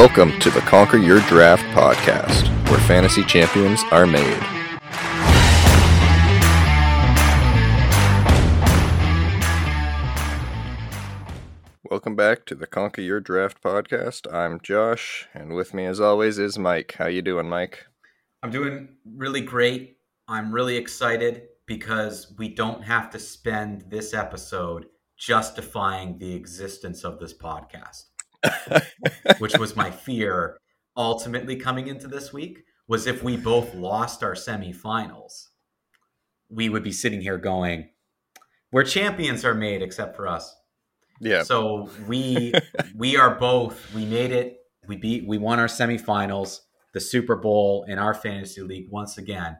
Welcome to the Conquer Your Draft podcast, where fantasy champions are made. Welcome back to the Conquer Your Draft podcast. I'm Josh, and with me, as always, is Mike. How you doing, Mike? I'm doing really great. I'm really excited because we don't have to spend this episode justifying the existence of this podcast, which was my fear ultimately coming into this week was if we both lost our semifinals, we would be sitting here going, where champions are made except for us. Yeah. So we we are both we made it. We beat we won our semifinals. The Super Bowl in our fantasy league once again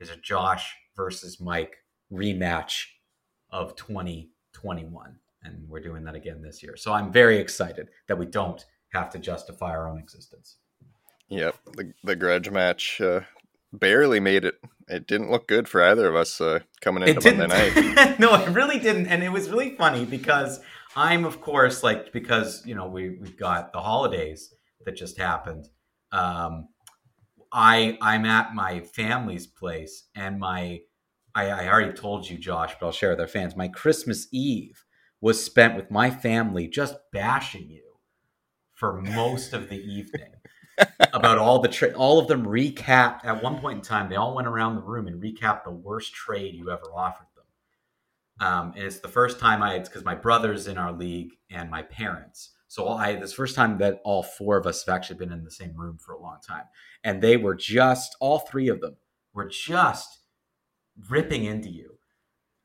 is a Josh versus Mike rematch of 2021 and we're doing that again this year. So I'm very excited that we don't have to justify our own existence. Yep. The the grudge match uh, barely made it. It didn't look good for either of us uh, coming into Monday night. no, it really didn't, and it was really funny because I'm, of course, like because you know we we've got the holidays that just happened. Um, I I'm at my family's place, and my I, I already told you, Josh, but I'll share with our fans. My Christmas Eve was spent with my family just bashing you for most of the evening about all the all of them recapped at one point in time. They all went around the room and recapped the worst trade you ever offered them. Um, and it's the first time I it's because my brothers in our league and my parents. So I this first time that all four of us have actually been in the same room for a long time, and they were just all three of them were just ripping into you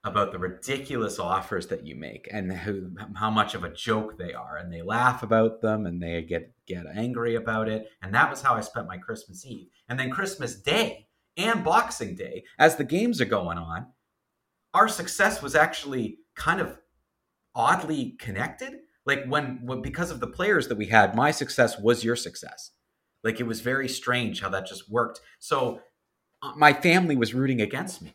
about the ridiculous offers that you make and who, how much of a joke they are. And they laugh about them and they get get angry about it. And that was how I spent my Christmas Eve. And then Christmas Day and Boxing Day as the games are going on our success was actually kind of oddly connected. Like when, when because of the players that we had my success was your success. Like it was very strange how that just worked. So uh, my family was rooting against me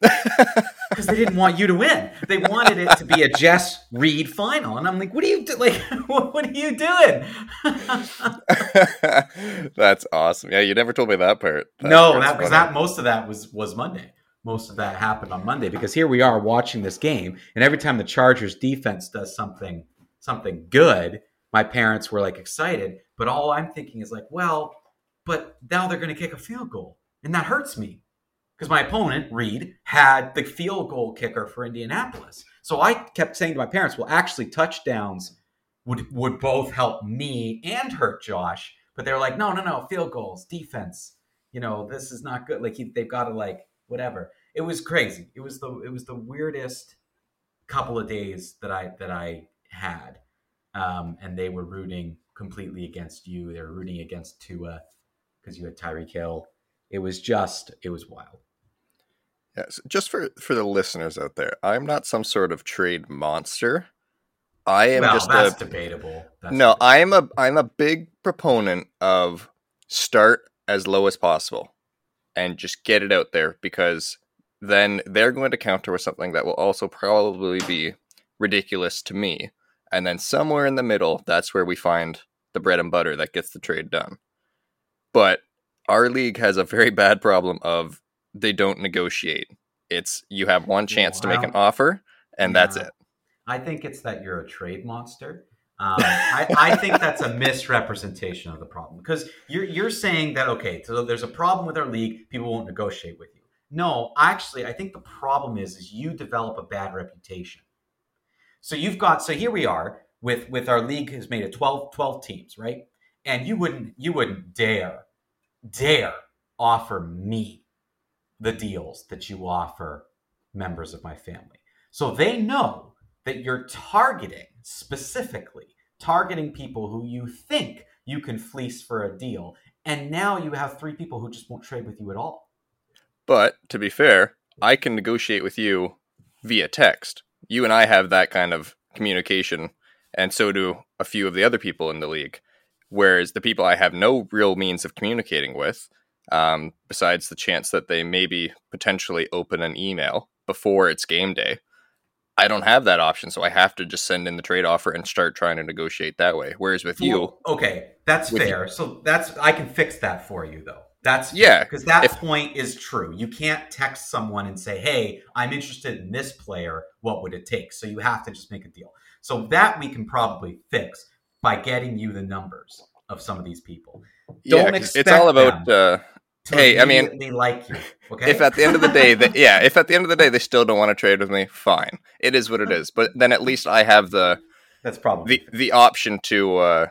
because they didn't want you to win. They wanted it to be a Jess Reed final, and I'm like, "What are you do- like? What are you doing?" That's awesome. Yeah, you never told me that part. That no, that funny. that most of that was was Monday. Most of that happened on Monday because here we are watching this game, and every time the Chargers defense does something something good, my parents were like excited. But all I'm thinking is like, well, but now they're going to kick a field goal, and that hurts me because my opponent Reed had the field goal kicker for Indianapolis. So I kept saying to my parents, well, actually, touchdowns would would both help me and hurt Josh. But they're like, no, no, no, field goals, defense. You know, this is not good. Like he, they've got to like whatever. It was crazy. It was the it was the weirdest couple of days that I that I had, um, and they were rooting completely against you. They were rooting against Tua because you had Tyreek Hill. It was just it was wild. Yes, just for for the listeners out there, I'm not some sort of trade monster. I am well, just that's a debatable. That's no. debatable. I'm a I'm a big proponent of start as low as possible, and just get it out there because then they're going to counter with something that will also probably be ridiculous to me, and then somewhere in the middle, that's where we find the bread and butter that gets the trade done. But our league has a very bad problem of they don't negotiate. It's you have one chance to make an offer, and that's it. I think it's that you're a trade monster. Um, I, I think that's a misrepresentation of the problem because you're you're saying that okay, so there's a problem with our league, people won't negotiate with you. No, actually, I think the problem is is you develop a bad reputation. So you've got so here we are with with our league has made it 12, 12 teams, right? And you wouldn't you wouldn't dare dare offer me the deals that you offer members of my family. So they know that you're targeting specifically targeting people who you think you can fleece for a deal. And now you have three people who just won't trade with you at all. But to be fair, I can negotiate with you via text. You and I have that kind of communication, and so do a few of the other people in the league. Whereas the people I have no real means of communicating with, um, besides the chance that they maybe potentially open an email before it's game day, I don't have that option, so I have to just send in the trade offer and start trying to negotiate that way. Whereas with you, okay, that's fair. So that's I can fix that for you though. That's Yeah, because that if- point is true. You can't text someone and say, "Hey, I'm interested in this player. What would it take?" So you have to just make a deal. So that we can probably fix by getting you the numbers of some of these people. Don't it's expect it's all about. Uh, Hey, I mean, immediately like you. Okay. If at the end of the day, they, yeah, if at the end of the day they still don't want to trade with me, fine. It is what it is. But then at least I have the that's probably the the option to uh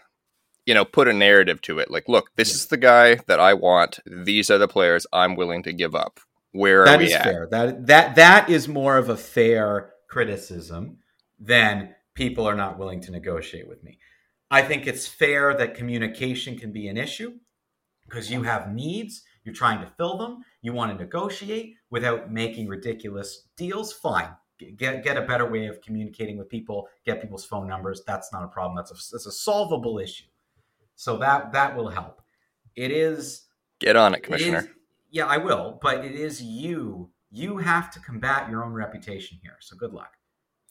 you know put a narrative to it like look this is the guy that i want these are the players i'm willing to give up where are we is at fair. That that that is more of a fair criticism than people are not willing to negotiate with me. I think it's fair that communication can be an issue because you have needs, you're trying to fill them, you want to negotiate without making ridiculous deals. Fine. Get get a better way of communicating with people, get people's phone numbers. That's not a problem. That's a that's a solvable issue. So that that will help. It is get on it it commissioner is- yeah, I will, but it is you. You have to combat your own reputation here. So good luck.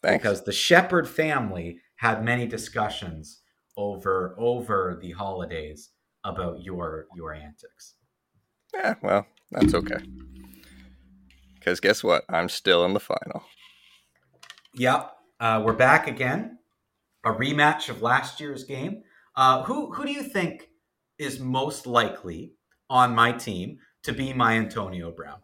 thanks Because the Shepherd family had many discussions over over the holidays about your your antics. Yeah well that's okay because guess what i'm still in the final Yep. Uh, we're back again. A rematch of last year's game. Uh, who who do you think is most likely on my team to be my Antonio Brown?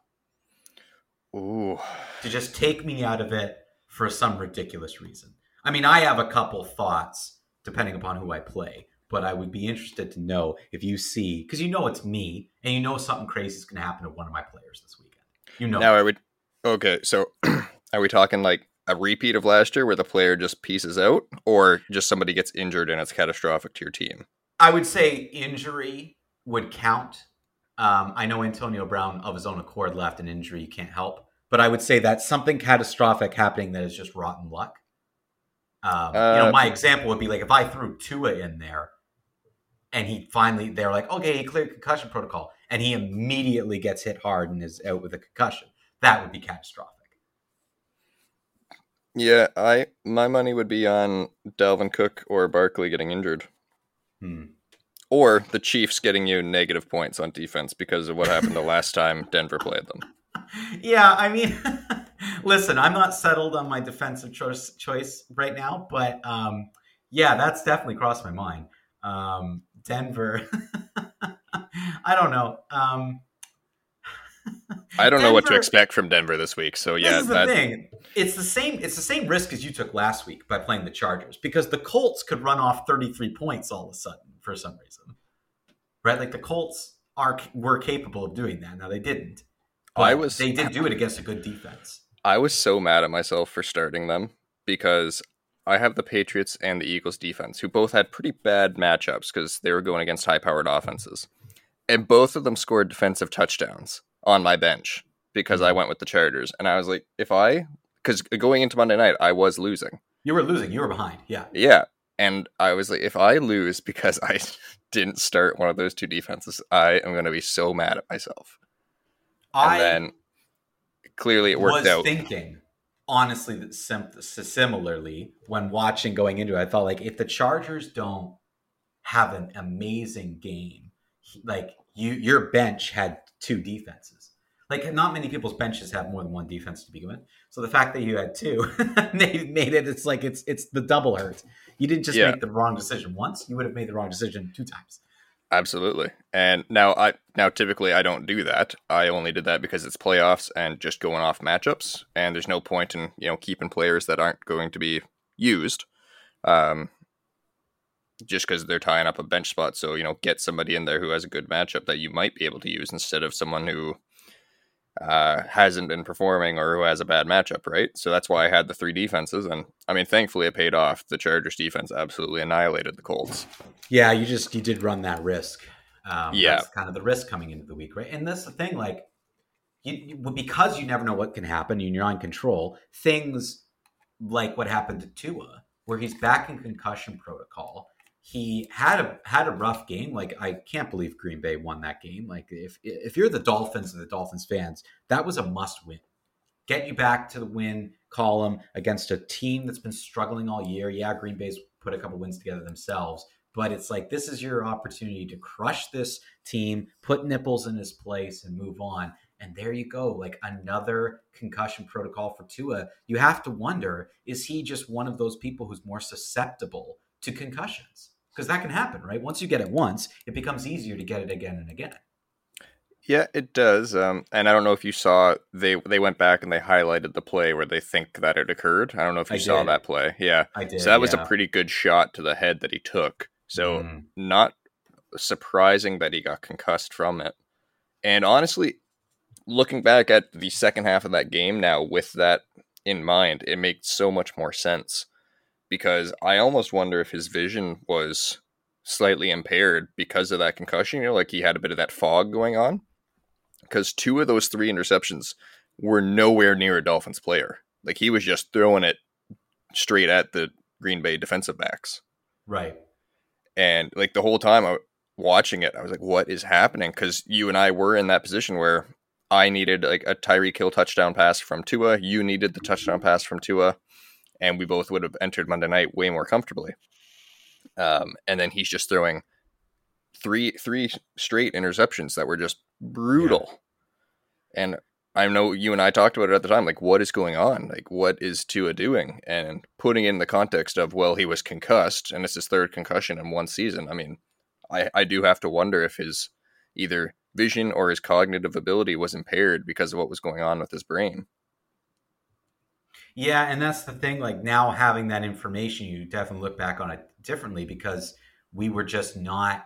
ooh to just take me out of it for some ridiculous reason. I mean, I have a couple thoughts depending upon who I play, but I would be interested to know if you see because you know it's me and you know something crazy is going to happen to one of my players this weekend. You know, now i would okay so are we talking like a repeat of last year where the player just pieces out or just somebody gets injured and it's catastrophic to your team I would say injury would count. Um, I know Antonio Brown of his own accord left an injury you can't help, but I would say that's something catastrophic happening that is just rotten luck. Um, you know, Uh, my example would be like if I threw Tua in there, and he finally they're like, okay, he cleared concussion protocol, and he immediately gets hit hard and is out with a concussion. That would be catastrophic. yeah i my money would be on dalvin cook or barkley getting injured Hmm. or the Chiefs getting you negative points on defense because of what happened the last time Denver played them. Yeah, I mean, listen, I'm not settled on my defensive choice, choice right now, but um, yeah, that's definitely crossed my mind. Um, Denver, I don't know. Um, I don't know what to expect from Denver this week, so yeah, this is the that, thing. It's the same. It's the same risk as you took last week by playing the Chargers because the Colts could run off 33 points all of a sudden for some reason, right? Like the Colts are were capable of doing that. Now they didn't. I was- They did do it against a good defense. I was so mad at myself for starting them because I have the Patriots and the Eagles defense, who both had pretty bad matchups because they were going against high-powered offenses, and both of them scored defensive touchdowns on my bench because I mm-hmm. went with the Chargers, and I was like, if I because going into Monday night I was losing. You were losing. You were behind. Yeah. Yeah. And I was like, if I lose because I didn't start one of those two defenses, I am going to be so mad at myself. And I then clearly it worked was out. thinking, honestly, that sim- similarly when watching going into it, I thought like if the Chargers don't have an amazing game, like you, your bench had two defenses. Like not many people's benches have more than one defense to begin with. So the fact that you had two made, made it. It's like it's it's the double hurt. You didn't just Yeah. make the wrong decision once; you would have made the wrong decision two times. Absolutely. And now I now typically I don't do that. I only did that because it's playoffs and just going off matchups and there's no point in, you know, keeping players that aren't going to be used. Um just because they're tying up a bench spot. So, you know, get somebody in there who has a good matchup that you might be able to use instead of someone who uh, hasn't been performing or who has a bad matchup, right? So that's why I had the three defenses. And I mean, thankfully it paid off. The Chargers defense absolutely annihilated the Colts. Yeah, you just you did run that risk. Um, Yeah. that's kind of the risk coming into the week, right? And that's the thing, like, you, you because you never know what can happen, and you're on control. Things like what happened to Tua, where he's back in concussion protocol. He had a had a rough game. Like I can't believe Green Bay won that game. Like if if you're the Dolphins and the Dolphins fans, that was a must win. Get you back to the win column against a team that's been struggling all year. Yeah, Green Bay's put a couple wins together themselves, but it's like this is your opportunity to crush this team, put nipples in his place, and move on. And there you go, like another concussion protocol for Tua. You have to wonder is he just one of those people who's more susceptible to concussions? Because that can happen, right? Once you get it once, it becomes easier to get it again and again. Yeah, it does. Um, and I don't know if you saw they they went back and they highlighted the play where they think that it occurred. I don't know if you I saw did. that play. Yeah, I did. so that was yeah. a pretty good shot to the head that he took. So Mm. not surprising that he got concussed from it. And honestly, looking back at the second half of that game now with that in mind, it makes so much more sense because I almost wonder if his vision was slightly impaired because of that concussion. You know, like he had a bit of that fog going on. Because two of those three interceptions were nowhere near a Dolphins player. Like he was just throwing it straight at the Green Bay defensive backs right. and like the whole time I watching it, I was like, "What is happening?" Because you and I were in that position where I needed like a Tyreek Hill touchdown pass from Tua, you needed the touchdown pass from Tua, and we both would have entered Monday night way more comfortably. Um, and then he's just throwing three three straight interceptions that were just brutal. And I know you and I talked about it at the time. Like, what is going on? Like, what is Tua doing? And putting in the context of, well, he was concussed, and it's his third concussion in one season. I mean, I I do have to wonder if his either vision or his cognitive ability was impaired because of what was going on with his brain. Yeah, and that's the thing. Like now having that information, you definitely look back on it differently because we were just not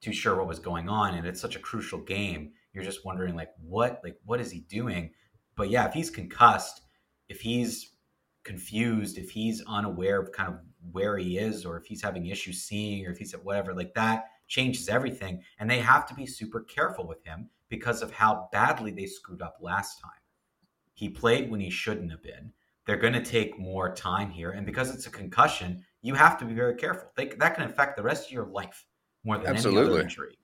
too sure what was going on, and it's such a crucial game. You're just wondering, like, what, like, what is he doing? But yeah, if he's concussed, if he's confused, if he's unaware of kind of where he is, or if he's having issues seeing, or if he's at whatever, like that changes everything. And they have to be super careful with him because of how badly they screwed up last time. He played when he shouldn't have been they're going to take more time here and because it's a concussion you have to be very careful. They, that can affect the rest of your life more than any other injury.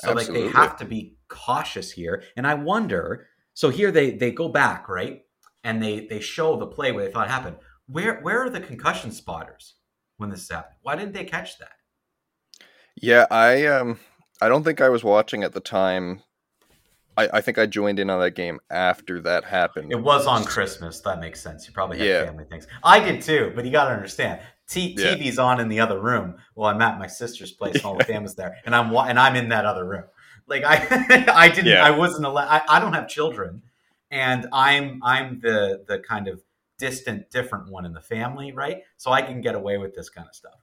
So like they have to be cautious here and i wonder so here they they go back right? And they they show the play where they thought it happened. Where where are the concussion spotters when this happened? why didn't they catch that? Yeah, I um I don't think I was watching at the time. I, I think I joined in on that game after that happened. it was on christmas that makes sense you probably had Yeah. family things i did too but you got to understand T- Yeah. tv's on in the other room while i'm at my sister's place and all the family's there and i'm and i'm in that other room like i i didn't Yeah. i wasn't allowed I, I don't have children and i'm i'm the the kind of distant different one in the family right so i can get away with this kind of stuff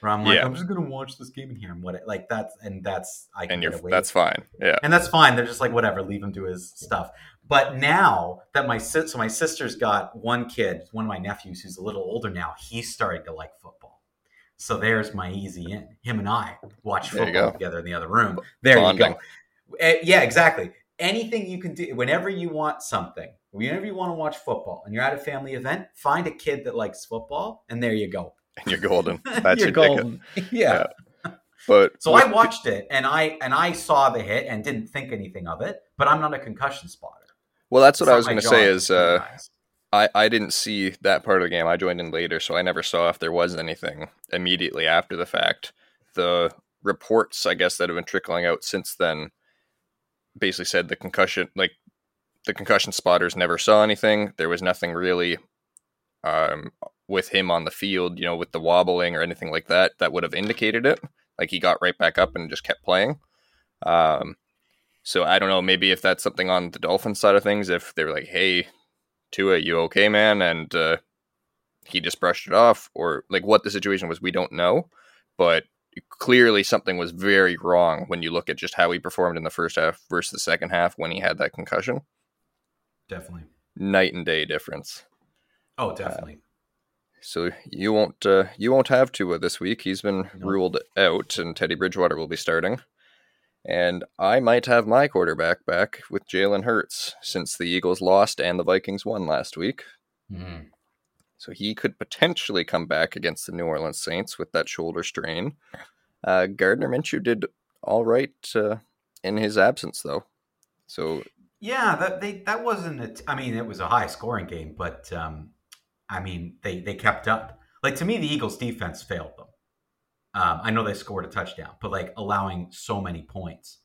where i'm like Yeah. i'm just gonna watch this game in here and what it, like that's and that's i can and you're that's fine. Yeah. and that's fine. They're just like whatever, leave him do his stuff. But now that my sis, so my sister's got one kid, one of my nephews who's a little older now. He's starting to like football. So there's my easy in. Him and I watch There football together in the other room. There Bonding. you go. Eh, yeah, exactly. Anything you can do whenever you want something, whenever you want to watch football, and you're at a family event, find a kid that likes football, and there you go. And you're golden. That's you're your ticket. golden. yeah. But So with- I watched it and I and I saw the hit and didn't think anything of it, but I'm not a concussion spotter. well, that's what It's I was going to say is uh. I I didn't see that part of the game. I joined in later, so I never saw if there was anything immediately after the fact. The reports, I guess, that have been trickling out since then, basically said the concussion, like the concussion spotters, never saw anything. There was nothing really um, with him on the field, you know, with the wobbling or anything like that, that would have indicated it. Like he got right back up and just kept playing. Um, so I don't know, maybe if that's something on the Dolphins side of things, if they were like, "Hey, Tua, you okay, man?" and uh, he just brushed it off, or like what the situation was, we don't know. But clearly, something was very wrong when you look at just how he performed in the first half versus the second half when he had that concussion. definitely. Night and day difference. Oh, definitely. So you won't uh, you won't have Tua this week. He's been No. ruled out, and Teddy Bridgewater will be starting. And I might have my quarterback back with Jalen Hurts since the Eagles lost and the Vikings won last week. Mhm. So he could potentially come back against the New Orleans Saints with that shoulder strain. Uh, Gardner Minshew did all right uh, in his absence, though. So Yeah, that they that wasn't. A t- I mean, it was a high scoring game, but um, I mean, they they kept up. Like to me, the Eagles' defense failed them. Um, I know they scored a touchdown, but like allowing so many points,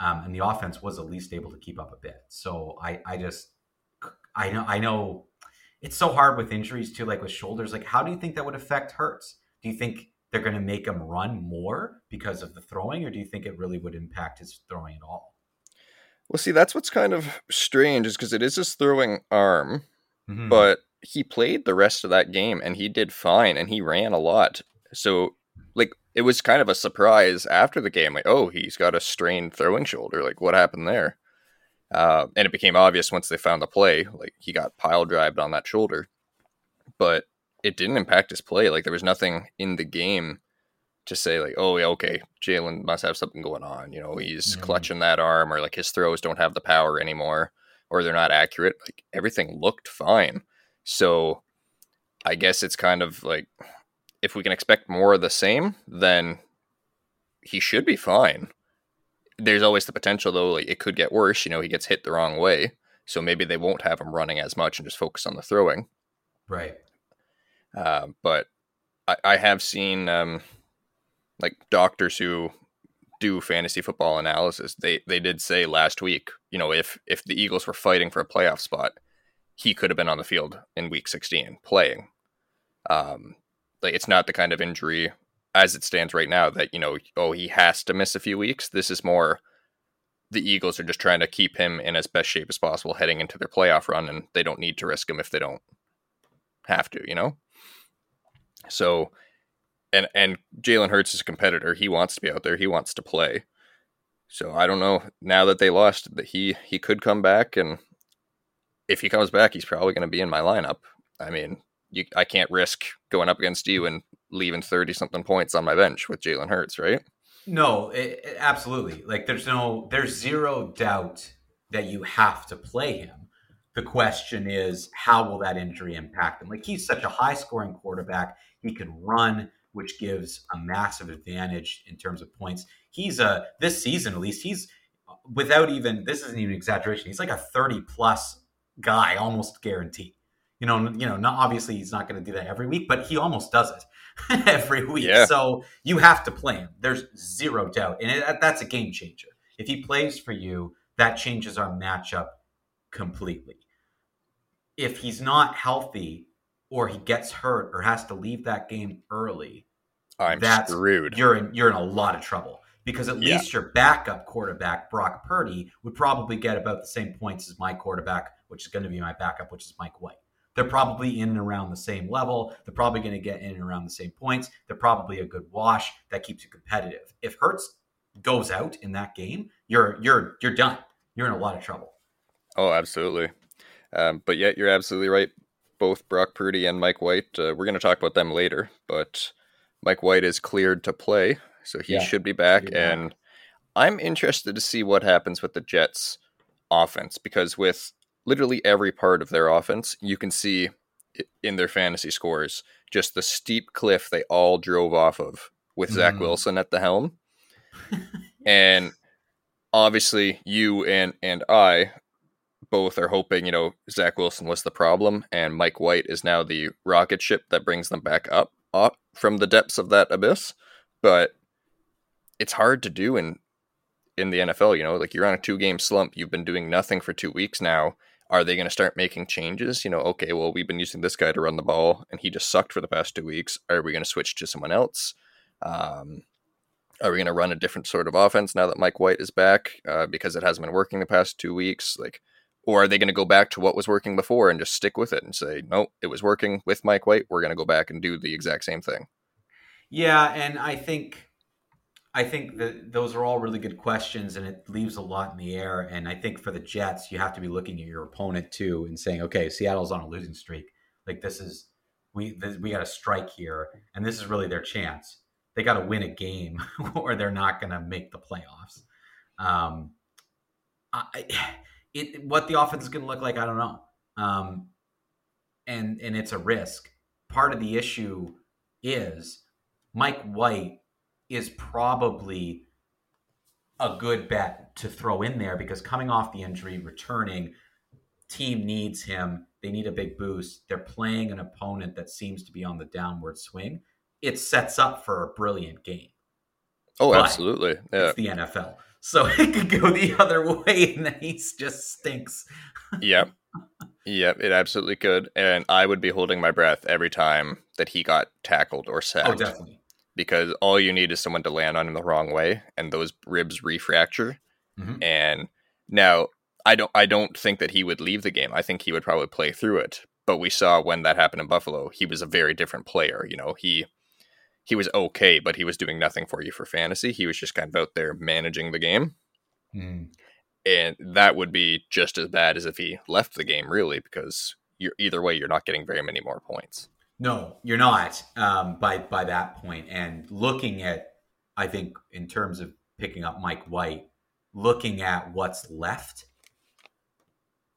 um, and the offense was at least able to keep up a bit. So I I just I know I know it's so hard with injuries too, like with shoulders. Like, how do you think that would affect Hurts? Do you think they're going to make him run more because of the throwing, or do you think it really would impact his throwing at all? Well, see, that's what's kind of strange, is because it is his throwing arm, Mhm. but he played the rest of that game and he did fine and he ran a lot. So, like, it was kind of a surprise after the game. Like, oh, he's got a strained throwing shoulder. Like, what happened there? Uh, and it became obvious once they found the play. Like, he got pile drived on that shoulder, but it didn't impact his play. Like, there was nothing in the game to say, like, oh, yeah, okay, Jalen must have something going on. You know, he's Mhm. clutching that arm or like his throws don't have the power anymore or they're not accurate. Like, everything looked fine. So I guess it's kind of like if we can expect more of the same, then he should be fine. There's always the potential though, like it could get worse. You know, he gets hit the wrong way. So maybe they won't have him running as much and just focus on the throwing. Right. Uh, but I, I have seen um, like doctors who do fantasy football analysis. They they did say last week, you know, if if the Eagles were fighting for a playoff spot, he could have been on the field in Week 16 playing. Um, like it's not the kind of injury as it stands right now that you know, oh, he has to miss a few weeks. This is more the Eagles are just trying to keep him in as best shape as possible heading into their playoff run, and they don't need to risk him if they don't have to, you know. So, and and Jalen Hurts is a competitor. He wants to be out there. He wants to play. So I don't know. Now that they lost, that he he could come back, and if he comes back, he's probably going to be in my lineup. I mean, you, I can't risk going up against you and leaving thirty something points on my bench with Jalen Hurts, right? No, it, it- absolutely. Like there's no there's zero doubt that you have to play him. The question is how will that injury impact him? Like he's such a high scoring quarterback. He can run, which gives a massive advantage in terms of points. He's a this season at least he's without even this isn't even exaggeration. He's like a 30 plus guy almost guaranteed. You know, you know, not obviously he's not going to do that every week, but he almost does it every week. Yeah. So you have to play him. There's zero doubt, and it, that's a game changer. If he plays for you, that changes our matchup completely. If he's not healthy, or he gets hurt, or has to leave that game early, I'm That's- screwed. you're in you're in a lot of trouble because at Yeah. least your backup quarterback Brock Purdy would probably get about the same points as my quarterback, which is going to be my backup, which is Mike White. They're probably in and around the same level. They're probably going to get in and around the same points. They're probably a good wash that keeps you competitive. If Hurts goes out in that game, you're you're you're done. You're in a lot of trouble. Oh, absolutely. Um, but yet, you're absolutely right. Both Brock Purdy and Mike White. Uh, we're going to talk about them later, but Mike White is cleared to play, so he Yeah, should be back. be back. And I'm interested to see what happens with the Jets' offense because with literally every part of their offense, you can see in their fantasy scores just the steep cliff they all drove off of with Zach Mhm. Wilson at the helm. and obviously, you and and I both are hoping, you know, Zach Wilson was the problem, and Mike White is now the rocket ship that brings them back up, up from the depths of that abyss. But it's hard to do in in the NFL. You know, like you're on a two game slump. You've been doing nothing for two weeks now. Are they going to start making changes? You know, okay, well, we've been using this guy to run the ball, and he just sucked for the past two weeks. Are we going to switch to someone else? Um, are we going to run a different sort of offense now that Mike White is back uh, because it hasn't been working the past two weeks? Like, or are they going to go back to what was working before and just stick with it and say, no, it was working with Mike White. We're going to go back and do the exact same thing. Yeah, and I think I think that those are all really good questions, and it leaves a lot in the air. And I think for the Jets, you have to be looking at your opponent too and saying, okay, Seattle's on a losing streak. Like this is we this, we got a strike here, and this is really their chance. They got to win a game, or they're not going to make the playoffs. Um, I, it what the offense is going to look like, I don't know. Um, and and it's a risk. Part of the issue is Mike White is probably a good bet to throw in there because coming off the injury, returning, team needs him. they need a big boost. They're playing an opponent that seems to be on the downward swing. It sets up for a brilliant game. Oh, But absolutely. Yeah. It's the NFL. So it could go the other way and then he just stinks. yep. Yep, it absolutely could. And I would be holding my breath every time that he got tackled or sacked. Oh, definitely. Because all you need is someone to land on in the wrong way and those ribs refracture. Mhm. And now I don't I don't think that he would leave the game. I think he would probably play through it. But we saw when that happened in Buffalo, he was a very different player. You know, he he was okay, but he was doing nothing for you for fantasy. He was just kind of out there managing the game. Mm. and that would be just as bad as if he left the game really because you're either way you're not getting very many more points No, you're not um, by by that point. And looking at, I think in terms of picking up Mike White, looking at what's left,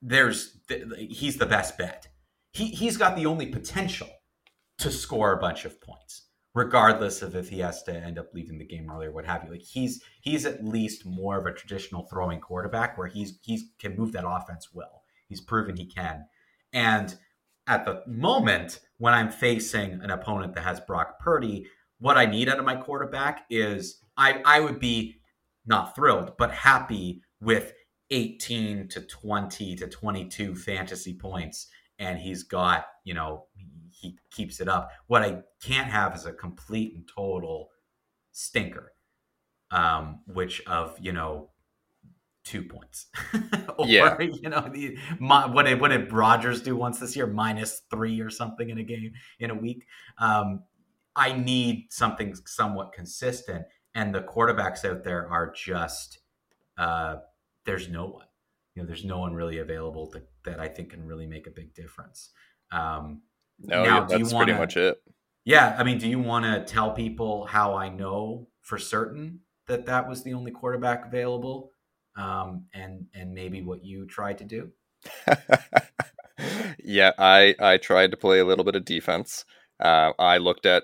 there's th- he's the best bet. He he's got the only potential to score a bunch of points, regardless of if he has to end up leaving the game early or what have you. Like he's he's at least more of a traditional throwing quarterback where he's he's can move that offense well. He's proven he can, and at the moment when I'm facing an opponent that has Brock Purdy, what I need out of my quarterback is I, I would be not thrilled, but happy with 18 to 20 to 22 fantasy points. And he's got, you know, he keeps it up. What I can't have is a complete and total stinker, um, which of, you know, two points. or, Yeah. you know, the, my, what, did, what did Rodgers do once this year? Minus three or something in a game in a week. Um, I need something somewhat consistent. And the quarterbacks out there are just, uh, there's no one. You know, there's no one really available to, that I think can really make a big difference. Um, no Now, yeah, that's pretty wanna- much it yeah, I mean, do you want to tell people how I know for certain that that was the only quarterback available, um, and and maybe what you tried to do? yeah i i tried to play a little bit of defense. Uh, i looked at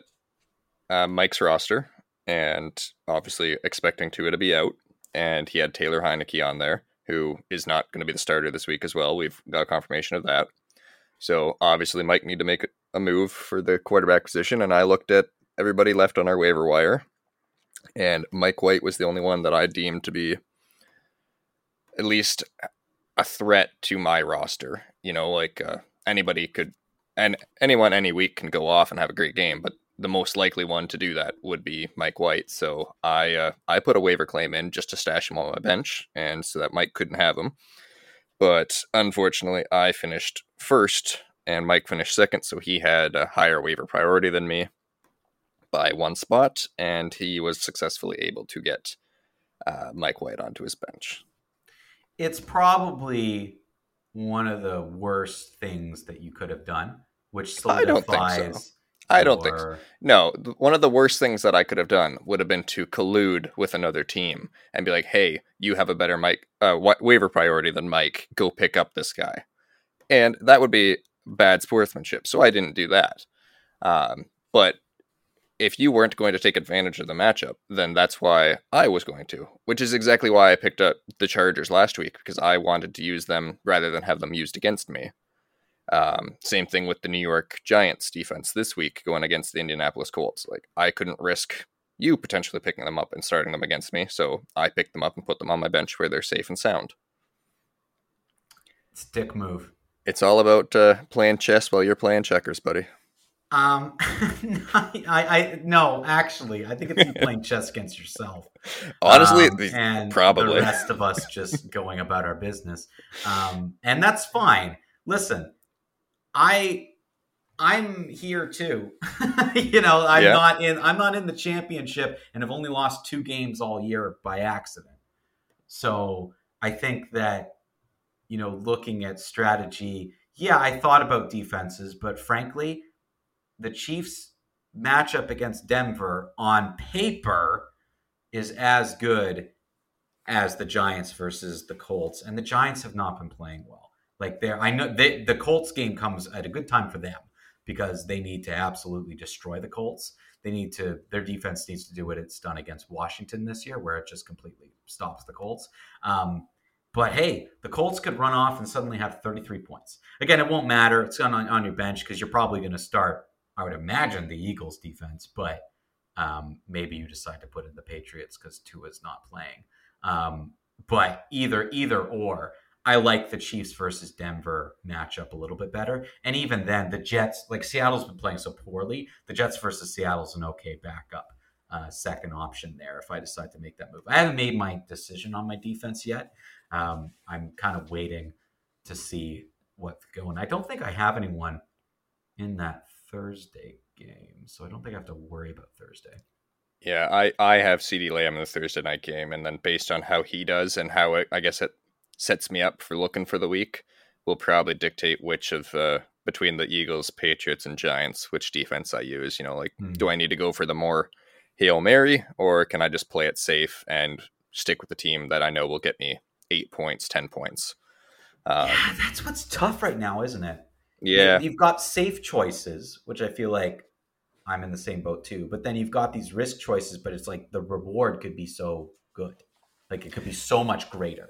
uh, mike's roster and obviously expecting Tua to be out and he had taylor heinicke on there who is not going to be the starter this week as well. We've got confirmation of that. So obviously mike need to make a move for the quarterback position and i looked at everybody left on our waiver wire and mike white was the only one that i deemed to be at least a threat to my roster. You know, like uh, anybody could, and anyone any week can go off and have a great game, but the most likely one to do that would be Mike White. So I uh, I put a waiver claim in just to stash him on my bench, and so that Mike couldn't have him. But unfortunately, I finished first, and Mike finished second, so he had a higher waiver priority than me by one spot, and he was successfully able to get uh, Mike White onto his bench. It's probably one of the worst things that you could have done, which I don't think so. solidifies. I don't think so. No, one of the worst things that I could have done would have been to collude with another team and be like, "Hey, you have a better Mike uh, wa- waiver priority than Mike. Go pick up this guy," and that would be bad sportsmanship. So I didn't do that. Um, but if you weren't going to take advantage of the matchup, then that's why I was going to, which is exactly why I picked up the Chargers last week because I wanted to use them rather than have them used against me. Um, same thing with the New York Giants defense this week going against the Indianapolis Colts. Like I couldn't risk you potentially picking them up and starting them against me, so I picked them up and put them on my bench where they're safe and sound. stick move. It's all about uh, playing chess while you're playing checkers, buddy. Um, I, I no, actually, I think it's you playing chess against yourself. Honestly, Um, and probably. the rest of us just going about our business, um, and that's fine. Listen, I I'm here too. you know, I'm Yeah. not in I'm not in the championship, and have only lost two games all year by accident. So I think that you know, looking at strategy, yeah, I thought about defenses, but frankly, the Chiefs matchup against Denver on paper is as good as the Giants versus the Colts, and the Giants have not been playing well. Like there, I know they, the Colts game comes at a good time for them because they need to absolutely destroy the Colts. They need to their defense needs to do what it's done against Washington this year, where it just completely stops the Colts. Um, But hey, the Colts could run off and suddenly have 33 points. Again, it won't matter. It's on, on your bench because you're probably going to start, I would imagine, the Eagles defense, but um, maybe you decide to put in the Patriots because Tua's not playing. Um, but either, either or, I like the Chiefs versus Denver matchup a little bit better. And even then, the Jets, like Seattle's been playing so poorly, the Jets versus Seattle's an okay backup uh, second option there if I decide to make that move. I haven't made my decision on my defense yet. Um, I'm kind of waiting to see what's going. I don't think I have anyone in that Thursday game, so I don't think I have to worry about Thursday. Yeah, I, I have CeeDee Lamb in the Thursday night game, and then based on how he does and how it, I guess it sets me up for looking for the week, will probably dictate which of the between the Eagles, Patriots, and Giants, which defense I use. You know, like mm. do I need to go for the more Hail Mary, or can I just play it safe and stick with the team that I know will get me eight points, 10 points? Um, yeah, that's what's tough right now, isn't it? Yeah. You've got safe choices, which I feel like I'm in the same boat too. But then you've got these risk choices, but it's like the reward could be so good. Like it could be so much greater.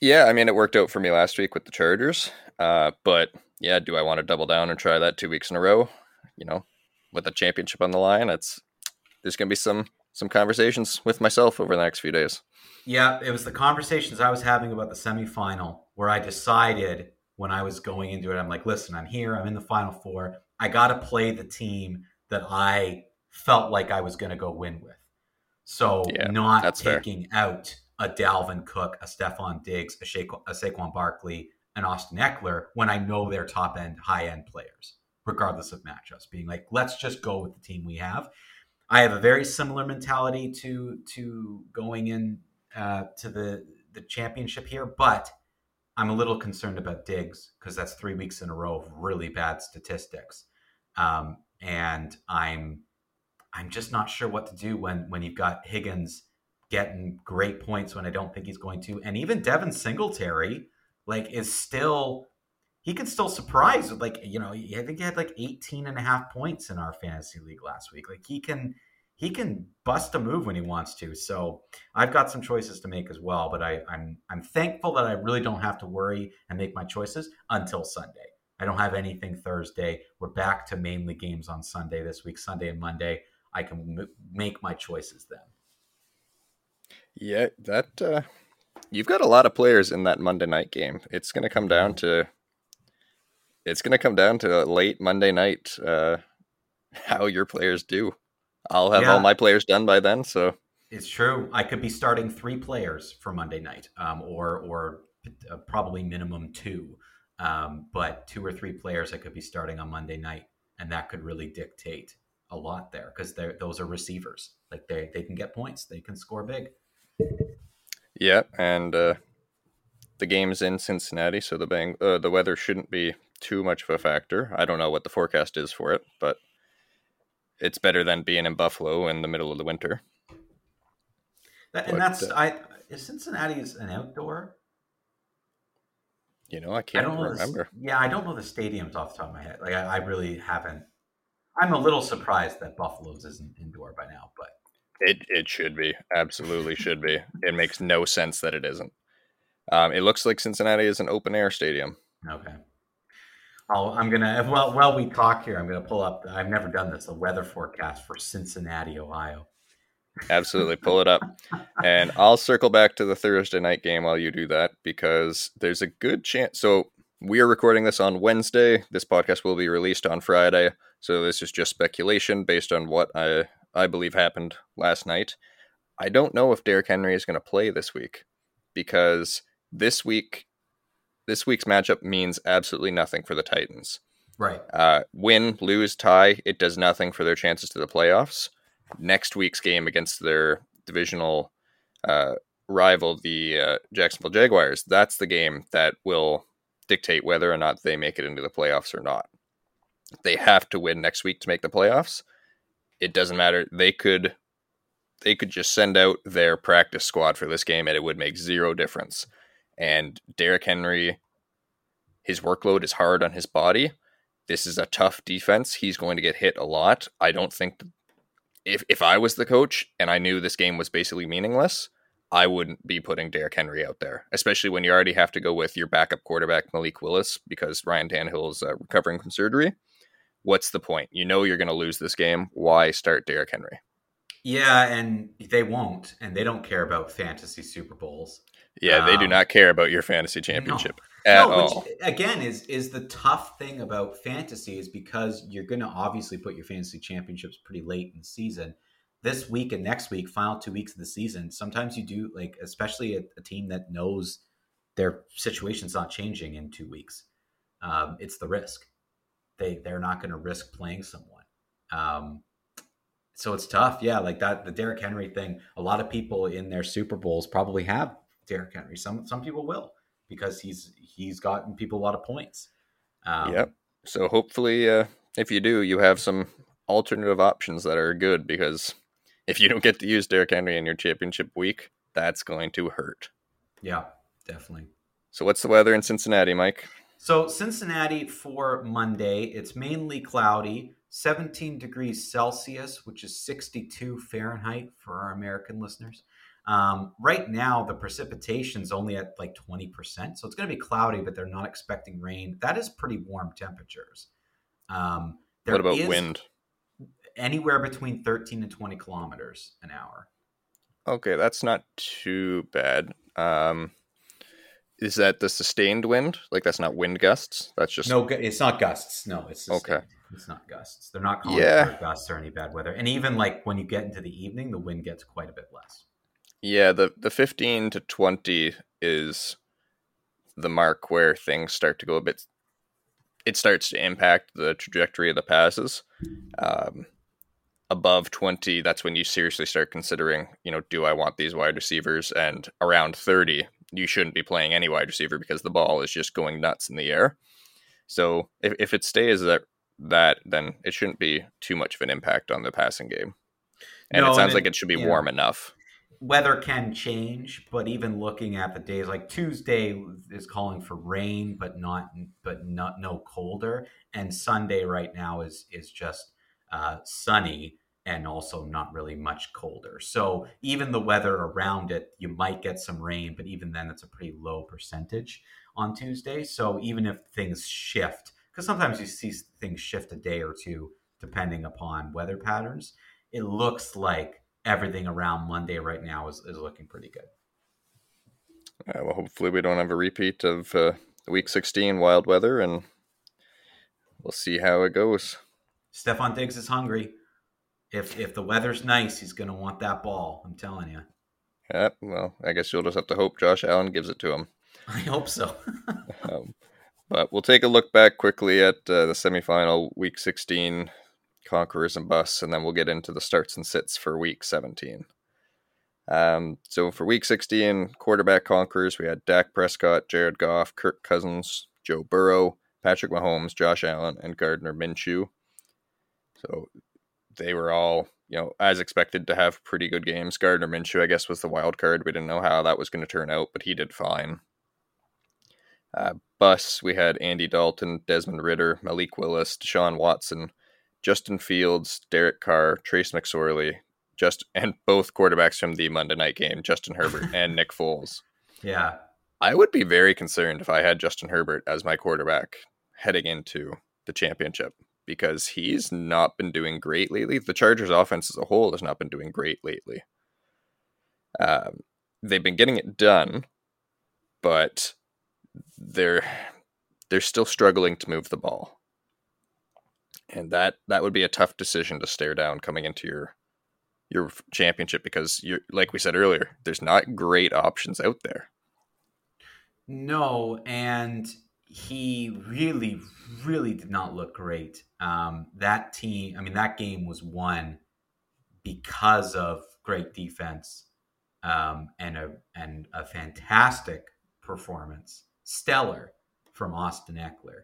Yeah, I mean, it worked out for me last week with the Chargers. Uh, but yeah, do I want to double down and try that two weeks in a row? You know, with a championship on the line, it's there's going to be some some conversations with myself over the next few days. Yeah, it was the conversations I was having about the semifinal where I decided when I was going into it, I'm like, listen, I'm here, I'm in the final four. I got to play the team that I felt like I was going to go win with. So yeah, not taking fair. out a Dalvin Cook, a Stefon Diggs, a, Sha- a Saquon Barkley, and Austin Ekeler when I know they're top end, high end players, regardless of matchups. Being like, let's just go with the team we have. I have a very similar mentality to to going in uh, to the the championship here, but I'm a little concerned about Diggs because that's three weeks in a row of really bad statistics, um, and I'm I'm just not sure what to do when when you've got Higgins getting great points when I don't think he's going to, and even Devin Singletary like is still he can still surprise like you know i think he had like 18 and a half points in our fantasy league last week. Like he can he can bust a move when he wants to. So i've got some choices to make as well but I, i'm i'm thankful that i really don't have to worry and make my choices until sunday. I don't have anything thursday. We're back to mainly games on sunday this week sunday and monday. I can m- make my choices then. Yeah that uh you've got a lot of players in that monday night game. It's going to come down to it's going to come down to late Monday night uh, how your players do. I'll have yeah. all my players done by then, so it's true. I could be starting three players for Monday night, um, or or uh, probably minimum two, um, but two or three players I could be starting on Monday night, and that could really dictate a lot there because those are receivers. Like they they can get points, they can score big. Yeah, and uh, the game's in Cincinnati, so the bang uh, the weather shouldn't be too much of a factor. I don't know what the forecast is for it, but it's better than being in Buffalo in the middle of the winter. That, and but, that's uh, I is Cincinnati is an outdoor. You know, I can't I don't remember. The, yeah, I don't know the stadiums off the top of my head. Like I, I really haven't. I'm a little surprised that Buffalo's isn't indoor by now, but it it should be absolutely should be. It makes no sense that it isn't. Um, it looks like Cincinnati is an open air stadium. Okay. I am gonna well while we talk here, I'm gonna pull up. I've never done this. The weather forecast for Cincinnati, Ohio. Absolutely, pull it up, and I'll circle back to the Thursday night game while you do that because there's a good chance. So we are recording this on Wednesday. This podcast will be released on Friday. So this is just speculation based on what I I believe happened last night. I don't know if Derrick Henry is going to play this week because this week this week's matchup means absolutely nothing for the Titans. Right. Uh, win, lose, tie, it does nothing for their chances to the playoffs. Next week's game against their divisional uh, rival, the uh, Jacksonville Jaguars, that's the game that will dictate whether or not they make it into the playoffs or not. They have to win next week to make the playoffs. It doesn't matter. They could they could just send out their practice squad for this game and it would make zero difference. And Derrick Henry, his workload is hard on his body. This is a tough defense. He's going to get hit a lot. I don't think if if I was the coach and I knew this game was basically meaningless, I wouldn't be putting Derrick Henry out there, especially when you already have to go with your backup quarterback Malik Willis because Ryan Tannehill is uh, recovering from surgery. What's the point? You know you're going to lose this game. Why start Derrick Henry? Yeah, and they won't, and they don't care about fantasy Super Bowls. Yeah, they do Um, not care about your fantasy championship No, at which, all. again is is the tough thing about fantasy is because you're going to obviously put your fantasy championships pretty late in the season. This week and next week, final two weeks of the season, sometimes you do like, especially a, a team that knows their situation's not changing in two weeks. Um, it's the risk. They they're not going to risk playing someone. Um, so it's tough. Yeah, like that the Derrick Henry thing. A lot of people in their Super Bowls probably have Derrick Henry. Some some people will because he's he's gotten people a lot of points. Um, yep. So hopefully, uh, if you do, you have some alternative options that are good because if you don't get to use Derrick Henry in your championship week, that's going to hurt. Yeah, definitely. So what's the weather in Cincinnati, Mike? So Cincinnati for Monday, it's mainly cloudy, 17 degrees Celsius, which is 62 Fahrenheit for our American listeners. Um, right now, the precipitation's only at like 20%, so it's going to be cloudy, but they're not expecting rain. That is pretty warm temperatures. Um, there what about is wind? Anywhere between 13 and 20 kilometers an hour. Okay, that's not too bad. Um, is that the sustained wind? Like that's not wind gusts. That's just No, it's not gusts. No, it's Okay. It's not gusts. They're not calling Yeah. for gusts or any bad weather. And even like when you get into the evening, the wind gets quite a bit less. Yeah, the the 15 to 20 is the mark where things start to go a bit it starts to impact the trajectory of the passes. Um, above 20, that's when you seriously start considering, you know, do I want these wide receivers? And around 30, you shouldn't be playing any wide receiver because the ball is just going nuts in the air. So if, if it stays that that, then it shouldn't be too much of an impact on the passing game. And No, it and sounds it- like it should be yeah. warm enough. Weather can change, but even looking at the days, like Tuesday is calling for rain, but not, but not no colder. And Sunday right now is is just uh, sunny and also not really much colder. So even the weather around it, you might get some rain, but even then, it's a pretty low percentage on Tuesday. So even if things shift, because sometimes you see things shift a day or two depending upon weather patterns, it looks like everything around Monday right now is, is looking pretty good. Well, hopefully we don't have a repeat of uh, week 16 wild weather, and we'll see how it goes. Stefon Diggs is hungry. If if the weather's nice, he's going to want that ball. I'm telling you. Yeah, well, I guess you'll just have to hope Josh Allen gives it to him. I hope so. Um, but we'll take a look back quickly at uh, the semifinal, week 16 conquerors and busts, and then we'll get into the starts and sits for week 17. Um, so for week 16, quarterback conquerors, we had Dak Prescott, Jared Goff, Kirk Cousins, Joe Burrow, Patrick Mahomes, Josh Allen, and Gardner Minshew. So they were all, you know, as expected to have pretty good games. Gardner Minshew, I guess, was the wild card. We didn't know how that was going to turn out, but he did fine. Uh, bus, we had Andy Dalton, Desmond Ridder, Malik Willis, Deshaun Watson, Justin Fields, Derek Carr, Trace McSorley, just and both quarterbacks from the Monday night game, Justin Herbert and Nick Foles. yeah. I would be very concerned if I had Justin Herbert as my quarterback heading into the championship because he's not been doing great lately. The Chargers offense as a whole has not been doing great lately. Um, they've been getting it done, but they're they're still struggling to move the ball. And that that would be a tough decision to stare down coming into your your championship because you're like we said earlier, there's not great options out there. No, and he really, really did not look great. Um, that team, I mean, that game was won because of great defense um, and a and a fantastic performance, stellar from Austin Ekeler,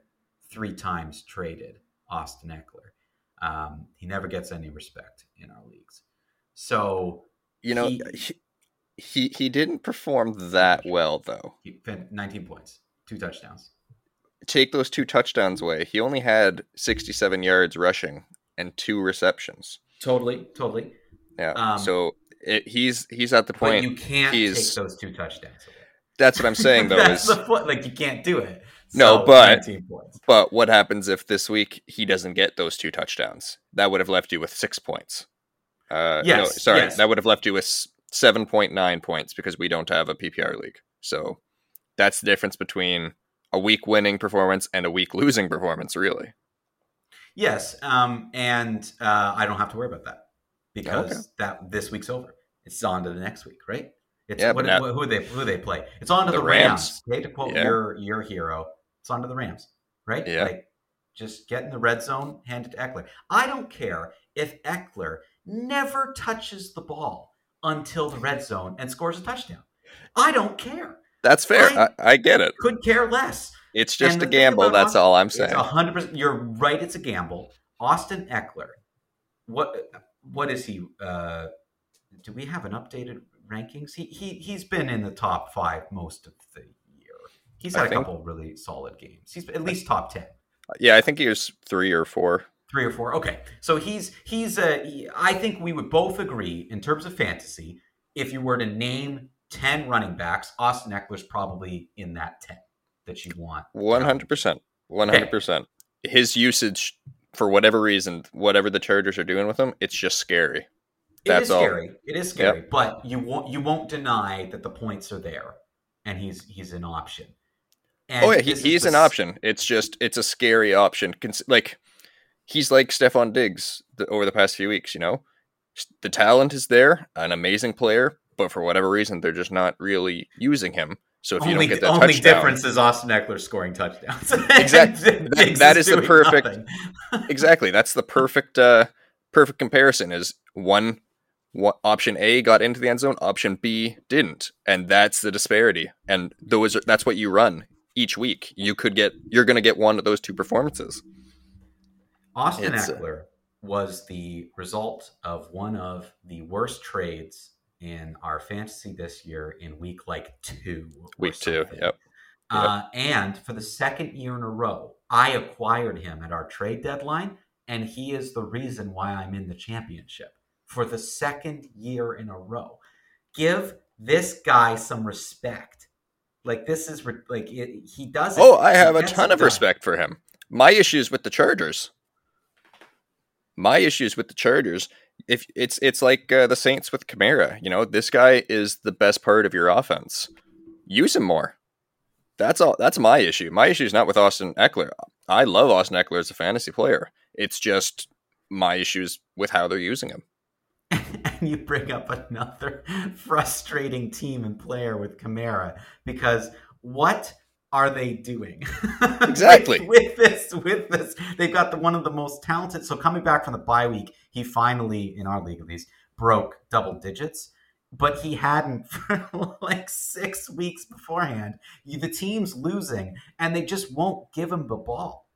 three times traded Austin Ekeler. Um, he never gets any respect in our leagues. So You know, He- he he, he didn't perform that well though. he, 19 points, two touchdowns. Take those two touchdowns away. He only had 67 yards rushing and two receptions. Totally, totally. Yeah. Um, so It, he's he's at the But point. you can't he's- take those two touchdowns away. That's what I'm saying though. That's is the point. Like you can't do it. No, but- but what happens if this week he doesn't get those two touchdowns? That would have left you with six points. Uh, no, Yes, sorry, yes. that would have left you with seven point nine points because we don't have a PPR league. So that's the difference between a week winning performance and a week losing performance, really. Yes, um, and uh, I don't have to worry about that because Okay. that this week's over. It's on to the next week, right? It's Yeah, what, now- who they who they play. It's on to the, The Rams. Rams. Okay, to quote Yeah. your your hero, it's on to the Rams, right? Yeah. Like just get in the red zone, hand it to Ekeler. I don't care if Ekeler never touches the ball until the red zone and scores a touchdown. I don't care. That's fair. I, I- get it. Could care less. It's just And a gamble. That's all I'm saying. hundred percent. You're right. It's a gamble. Austin Ekeler. What? What is he? Uh, do we have an updated rankings? He he he's been in the top five most of the He's had a think- couple really solid games. He's at least top ten. Yeah, I think he was three or four. Three or four. Okay, so he's he's. Uh, he- I think we would both agree in terms of fantasy. If you were to name ten running backs, Austin Ekeler's probably in that ten that you want. One hundred percent. One hundred percent. His usage, for whatever reason, whatever the Chargers are doing with him, it's just scary. That's it is all. scary. It is scary, but you won't you won't deny that the points are there, and he's he's an option. And oh yeah, he, he's the an option. It's just it's a scary option. Like he's like Stefon Diggs the, over the past few weeks. You know, the talent is there, an amazing player, but for whatever reason, they're just not really using him. So if you only don't get that only touchdown, difference is Austin Ekeler scoring touchdowns. Exactly. That- Diggs that is the perfect- exactly, that's the perfect uh, perfect comparison. Is one. What, option A got into the end zone, option B didn't, and that's the disparity. And those that's what you run each week. You could get you're going to get one of those two performances. Austin It's, uh, Ekeler was the result of one of the worst trades in our fantasy this year in week like two. Week two, yep. Uh, and for the second year in a row, I acquired him at our trade deadline, and he is the reason why I'm in the championship for the second year in a row. Give this guy some respect. Like this is re- like it, he does. it. Oh, I have a ton of done. respect for him. My issues with the Chargers. My issues with the Chargers. If it's it's like uh, the Saints with Kamara, you know, this guy is the best part of your offense. Use him more. That's all. That's my issue. My issue is not with Austin Ekeler. I love Austin Ekeler as a fantasy player. It's just my issues with how they're using him. And you bring up another frustrating team and player with Kamara because what are they doing Exactly. with, with this with this they've got the one of the most talented so coming back from the bye week he finally in our league at least broke double digits but he hadn't for like six weeks beforehand You- the team's losing and they just won't give him the ball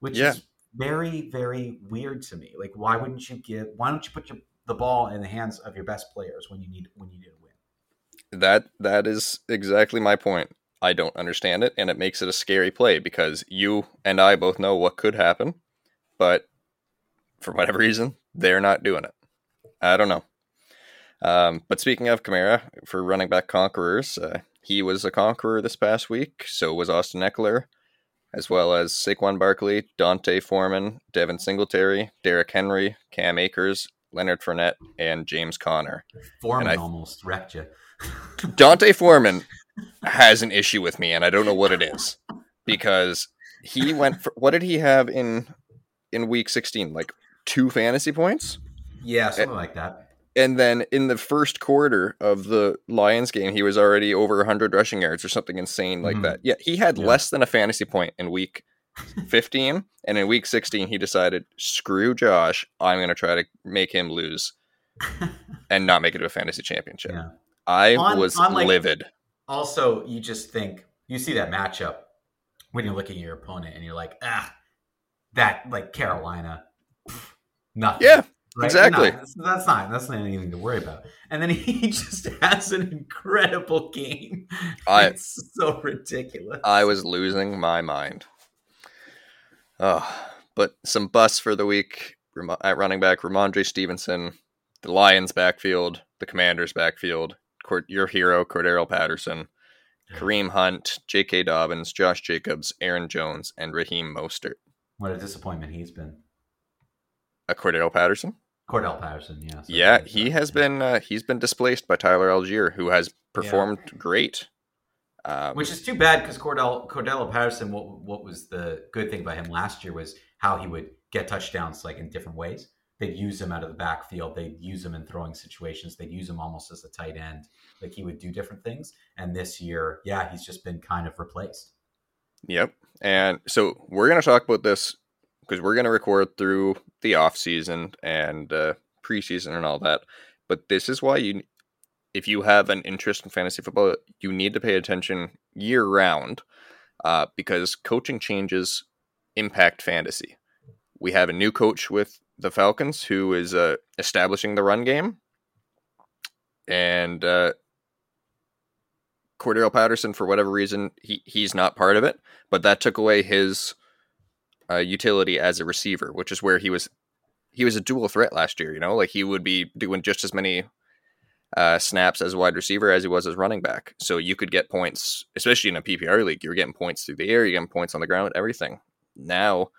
which Yeah. is very very weird to me like why wouldn't you give why don't you put your, the ball in the hands of your best players when you need when you need a win That that is exactly my point. I don't understand it, and it makes it a scary play because you and I both know what could happen, but for whatever reason, they're not doing it. I don't know. Um, but speaking of Kamara, for running back conquerors, uh, he was a conqueror this past week. So was Austin Ekeler, as well as Saquon Barkley, D'Onta Foreman, Devin Singletary, Derrick Henry, Cam Akers, Leonard Fournette, and James Conner. Foreman I- almost wrecked you D'Onta Foreman has an issue with me, and I don't know what it is because he went for what did he have in in week sixteen? Like two fantasy points, yeah something like that and then in the first quarter of the Lions game, he was already over hundred rushing yards or something insane like Mhm. that. Yeah, he had Yeah. less than a fantasy point in week fifteen, and in week sixteen, he decided, "Screw Josh, I'm going to try to make him lose." And not make it to a fantasy championship. yeah I On- was on, like, livid. also you just think you see that matchup when you're looking at your opponent and you're like ah that like carolina pff, nothing Yeah, right? exactly. No, that's, that's not that's not anything to worry about and then he just has an incredible game I- it's so ridiculous I was losing my mind. Oh, but some busts for the week at running back Rhamondre Stevenson, the Lions backfield, the Commanders backfield, your hero Cordarrelle Patterson, Kareem Hunt, J.K. Dobbins, Josh Jacobs, Aaron Jones, and Raheem Mostert. What a disappointment he's been. A Cordarrelle Patterson. Cordell Patterson, yeah. So yeah, he has been uh, he's been displaced by Tyler Allgeier, who has performed yeah. great. Um, Which is too bad because Cordell Cordell Patterson. What what was the good thing about him last year was how he would get touchdowns like in different ways. They'd use him out of the backfield. They'd use him in throwing situations. They'd use him almost as a tight end. Like he would do different things. And this year, yeah, he's just been kind of replaced. Yep. And so we're going to talk about this because we're going to record through the off season and uh, preseason and all that. But this is why you, if you have an interest in fantasy football, you need to pay attention year round uh, because coaching changes impact fantasy. We have a new coach with the Falcons who is uh, establishing the run game, and uh, Cordarrelle Patterson, for whatever reason, he he's not part of it. But that took away his uh, utility as a receiver, which is where he was. He was a dual threat last year. You know, like he would be doing just as many uh, snaps as a wide receiver as he was as running back. So you could get points, especially in a PPR league. You're getting points through the air. You're getting points on the ground. Everything. Now,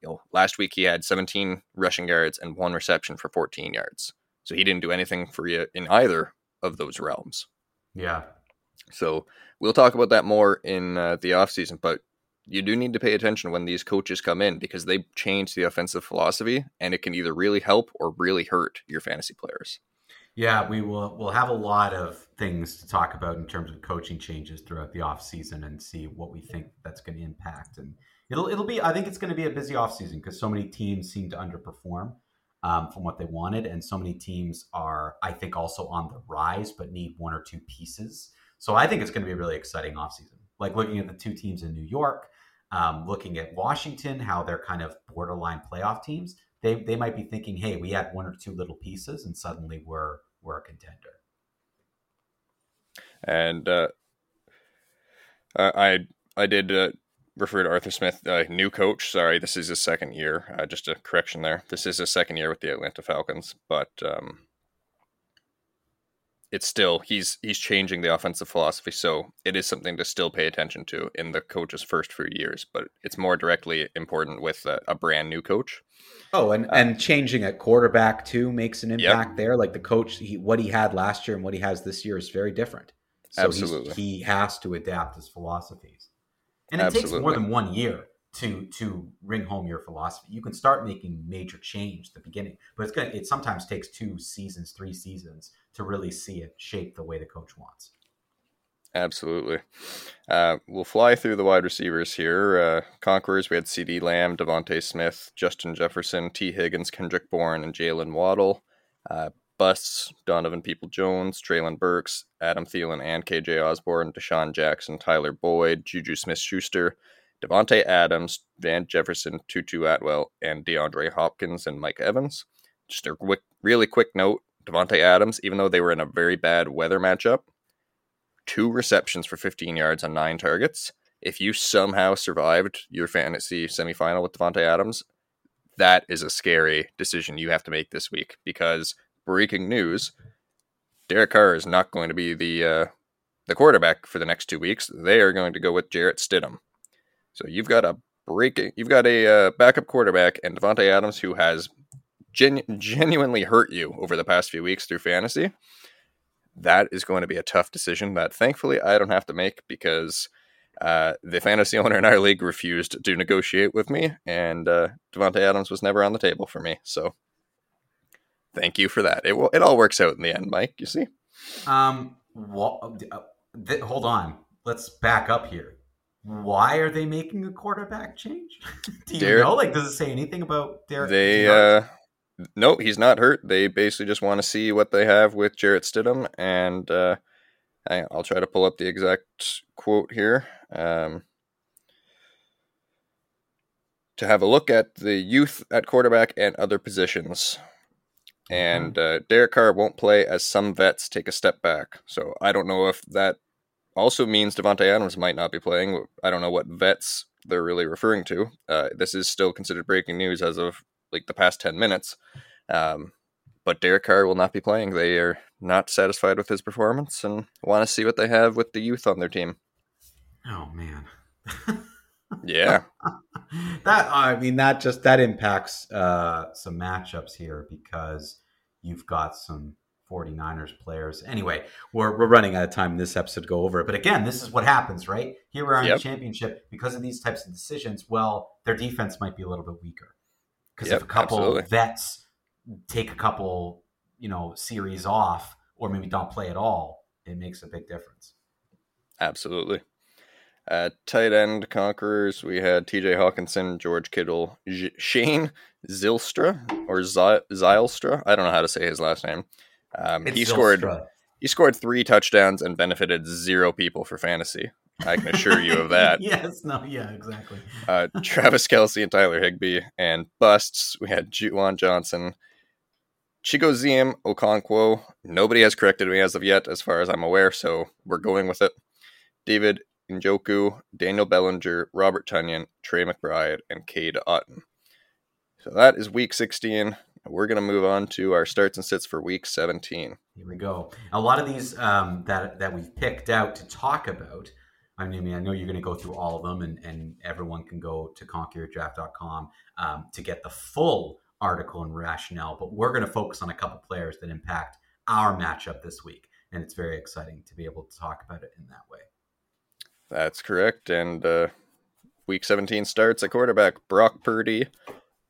you know, last week he had 17 rushing yards and one reception for 14 yards. So he didn't do anything for you in either of those realms. Yeah. So we'll talk about that more in uh, the offseason, but you do need to pay attention when these coaches come in because they change the offensive philosophy and it can either really help or really hurt your fantasy players. Yeah, we will we'll have a lot of things to talk about in terms of coaching changes throughout the offseason and see what we think that's going to impact and it'll it'll be I think it's going to be a busy offseason because so many teams seem to underperform um, from what they wanted and so many teams are I think also on the rise but need one or two pieces. So I think it's going to be a really exciting offseason. Like looking at the two teams in New York, um, looking at Washington, how they're kind of borderline playoff teams, they, they might be thinking, hey, we had one or two little pieces and suddenly we're, we're a contender. And uh, I I did uh, refer to Arthur Smith, uh, new coach. Sorry, this is his second year. Uh, just a correction there. This is his second year with the Atlanta Falcons, but um, it's still he's he's changing the offensive philosophy, so it is something to still pay attention to in the coach's first few years. But it's more directly important with a, a brand new coach. Oh, and uh, and changing at quarterback too makes an impact yep. there. Like the coach, he, what he had last year and what he has this year is very different. So Absolutely, he has to adapt his philosophies, and it Absolutely. takes more than one year to to ring home your philosophy. You can start making major change at the beginning, but it's gonna it sometimes takes two seasons, three seasons to really see it shape the way the coach wants. Absolutely. Uh, we'll fly through the wide receivers here. Uh, Conquerors, we had CeeDee Lamb, DeVonta Smith, Justin Jefferson, Tee Higgins, Kendrick Bourne, and Jaylen Waddle. Uh, busts, Donovan People Jones, Treylon Burks, Adam Thielen, and KJ Osborn, DeSean Jackson, Tyler Boyd, Juju Smith Schuster, Davante Adams, Van Jefferson, Tutu Atwell, and DeAndre Hopkins and Mike Evans. Just a quick, really quick note Davante Adams, even though they were in a very bad weather matchup, two receptions for 15 yards on nine targets. If you somehow survived your fantasy semifinal with Davante Adams, that is a scary decision you have to make this week because breaking news: Derek Carr is not going to be the uh, the quarterback for the next two weeks. They are going to go with Jarrett Stidham. So you've got a breaking, you've got a uh, backup quarterback and Davante Adams who has genu- genuinely hurt you over the past few weeks through fantasy. That is going to be a tough decision that thankfully I don't have to make because uh, the fantasy owner in our league refused to negotiate with me, and uh, Davante Adams was never on the table for me. So thank you for that. It will, it all works out in the end, Mike. You see. Um. Well, uh, th- hold on. Let's back up here why are they making a quarterback change? Do you Derek, know? Like, does it say anything about Derek? They, uh, no, he's not hurt. They basically just want to see what they have with Jarrett Stidham, and uh, I'll try to pull up the exact quote here. Um, to have a look at the youth at quarterback and other positions. And uh, Derek Carr won't play as some vets take a step back. So I don't know if that also means Davante Adams might not be playing. I don't know what vets they're really referring to. Uh, this is still considered breaking news as of like the past ten minutes. Um, but Derek Carr will not be playing. They are not satisfied with his performance and want to see what they have with the youth on their team. Oh man. yeah. that I mean that just that impacts uh, some matchups here because you've got some 49ers players. Anyway, we're, we're running out of time in this episode to go over it. But again, this is what happens, right? Here we are in yep. the championship because of these types of decisions. Well, their defense might be a little bit weaker because yep, if a couple absolutely. vets take a couple, you know, series off or maybe don't play at all, it makes a big difference. Absolutely. Tight end conquerors, we had T.J. Hockenson, George Kittle, Shane Zylstra or Zylstra. I don't know how to say his last name. Um, he scored he scored three touchdowns and benefited zero people for fantasy. I can assure you of that. yes, no, yeah, exactly. uh, Travis Kelce and Tyler Higbee and busts. We had Juwan Johnson, Chigoziem Okonkwo. Nobody has corrected me as of yet, as far as I'm aware, so we're going with it. David Njoku, Daniel Bellinger, Robert Tonyan, Trey McBride, and Cade Otton. So that is week 16. We're going to move on to our starts and sits for week 17. Here we go. A lot of these um, that that we've picked out to talk about. I mean, I know you're going to go through all of them, and, and everyone can go to conquerdraft.com um, to get the full article and rationale. But we're going to focus on a couple players that impact our matchup this week, and it's very exciting to be able to talk about it in that way. That's correct. And uh, week 17 starts at quarterback Brock Purdy,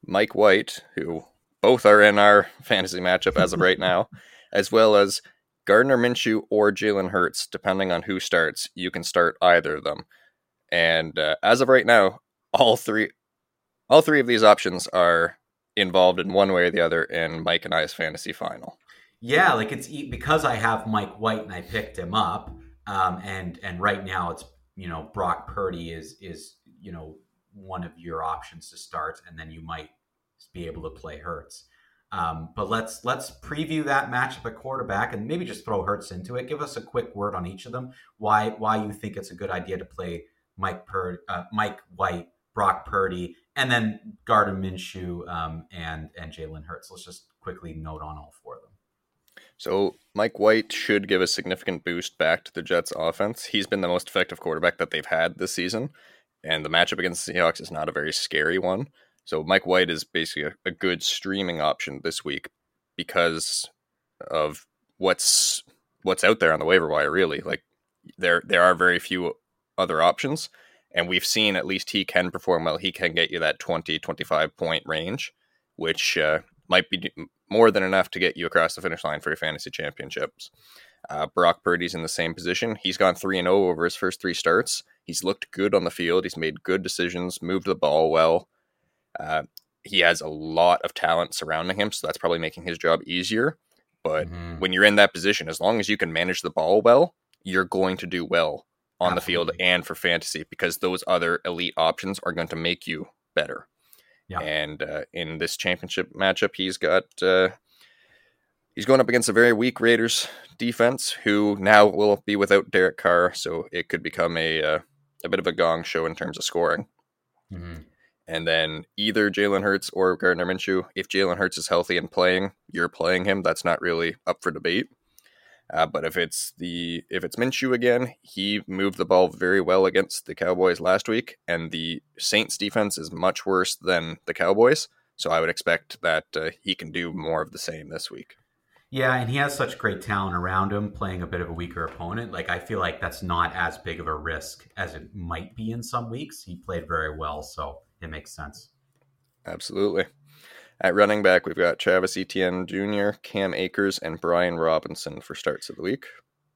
Mike White, who both are in our fantasy matchup as of right now, as well as Gardner Minshew or Jalen Hurts, depending on who starts. You can start either of them. And uh, as of right now, all three, all three of these options are involved in one way or the other in Mike and I's fantasy final. Yeah, like it's because I have Mike White and I picked him up, um, and and right now it's you know Brock Purdy is is you know one of your options to start, and then you might be able to play Hurts. Um, but let's let's preview that matchup at quarterback and maybe just throw Hurts into it. Give us a quick word on each of them. Why why you think it's a good idea to play Mike Pur- uh, Mike White, Brock Purdy, and then Gardner Minshew um, and and Jalen Hurts. Let's just quickly note on all four of them. So Mike White should give a significant boost back to the Jets offense. He's been the most effective quarterback that they've had this season, and the matchup against the Seahawks is not a very scary one. So Mike White is basically a, a good streaming option this week because of what's what's out there on the waiver wire. Really, like there there are very few other options, and we've seen at least he can perform well. He can get you that 20, 25 point range, which uh, might be more than enough to get you across the finish line for your fantasy championships. Uh, Brock Purdy's in the same position. He's gone 3 and 0 over his first three starts. He's looked good on the field. He's made good decisions, moved the ball well. Uh, he has a lot of talent surrounding him, so that's probably making his job easier. But mm-hmm. when you're in that position, as long as you can manage the ball well, you're going to do well on Absolutely. the field and for fantasy because those other elite options are going to make you better. Yeah. And uh, in this championship matchup, he's got uh, he's going up against a very weak Raiders defense, who now will be without Derek Carr, so it could become a uh, a bit of a gong show in terms of scoring. Mm-hmm. And then either Jalen Hurts or Gardner Minshew. If Jalen Hurts is healthy and playing, you're playing him. That's not really up for debate. Uh, but if it's the if it's Minshew again, he moved the ball very well against the Cowboys last week, and the Saints defense is much worse than the Cowboys. So I would expect that uh, he can do more of the same this week. Yeah, and he has such great talent around him, playing a bit of a weaker opponent. Like I feel like that's not as big of a risk as it might be in some weeks. He played very well, so it makes sense. Absolutely. At running back, we've got Travis Etienne Jr., Cam Akers, and Brian Robinson for starts of the week.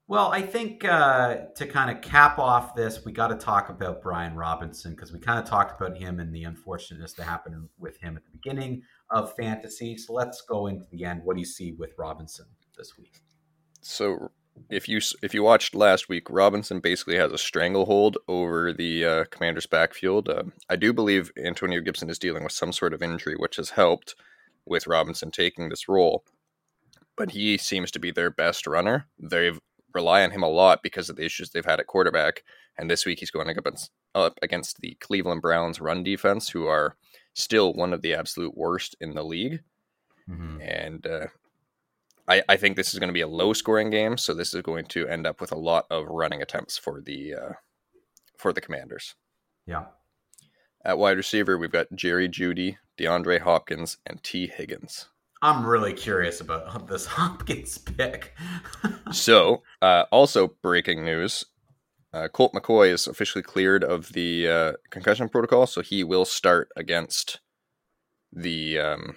Well, I think uh, to kind of cap off this, we got to talk about Brian Robinson because we kind of talked about him and the unfortunateness that happened with him at the beginning of fantasy. So let's go into the end. What do you see with Robinson this week? So if you if you watched last week, Robinson basically has a stranglehold over the uh, Commander's backfield. Uh, I do believe Antonio Gibson is dealing with some sort of injury, which has helped with Robinson taking this role. But he seems to be their best runner. They rely on him a lot because of the issues they've had at quarterback. And this week he's going against up against the Cleveland Browns run defense, who are still one of the absolute worst in the league. Mm-hmm. And uh, I, I think this is going to be a low scoring game, so this is going to end up with a lot of running attempts for the uh, for the Commanders. Yeah. At wide receiver, we've got Jerry Jeudy, DeAndre Hopkins, and Tee Higgins. I'm really curious about this Hopkins pick. so, uh, also breaking news: uh, Colt McCoy is officially cleared of the uh, concussion protocol, so he will start against the um,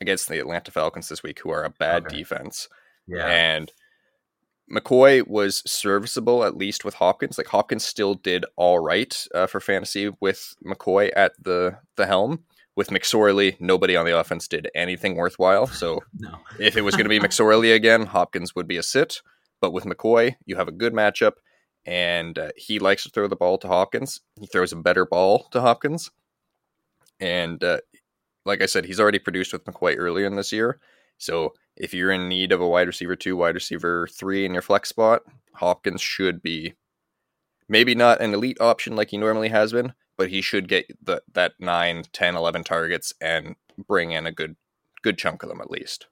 against the Atlanta Falcons this week, who are a bad okay. defense. Yeah, and McCoy was serviceable at least with Hopkins. Like Hopkins still did all right uh, for fantasy with McCoy at the the helm. With McSorley, nobody on the offense did anything worthwhile. So no. if it was going to be McSorley again, Hopkins would be a sit. But with McCoy, you have a good matchup, and uh, he likes to throw the ball to Hopkins. He throws a better ball to Hopkins, and uh, like I said, he's already produced with McCoy earlier in this year. So if you're in need of a wide receiver two, wide receiver three in your flex spot, Hopkins should be maybe not an elite option like he normally has been, but he should get the, that 9, 10, 11 targets and bring in a good good chunk of them at least.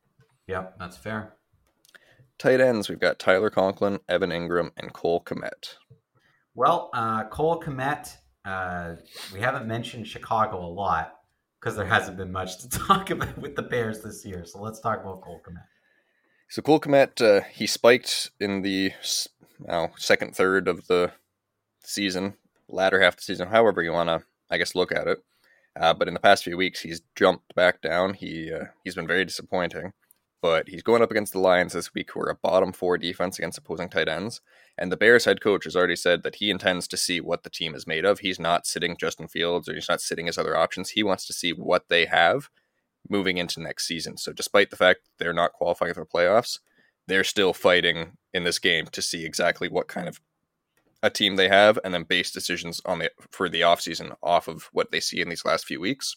Yeah, that's fair. Tight ends, we've got Tyler Conklin, Evan Engram, and Cole Kmet. Well, uh, Cole Kmet, uh, we haven't mentioned Chicago a lot because there hasn't been much to talk about with the Bears this year. So let's talk about Cole Kmet. So Cole Kmet, uh, he spiked in the now second third of the season, latter half of the season, however you want to, I guess, look at it. Uh, but in the past few weeks, he's jumped back down. He uh, he's been very disappointing. But he's going up against the Lions this week, who are a bottom four defense against opposing tight ends. And the Bears head coach has already said that he intends to see what the team is made of. He's not sitting Justin Fields or he's not sitting his other options. He wants to see what they have moving into next season. So, despite the fact they're not qualifying for playoffs, they're still fighting in this game to see exactly what kind of a team they have and then base decisions on the for the offseason off of what they see in these last few weeks.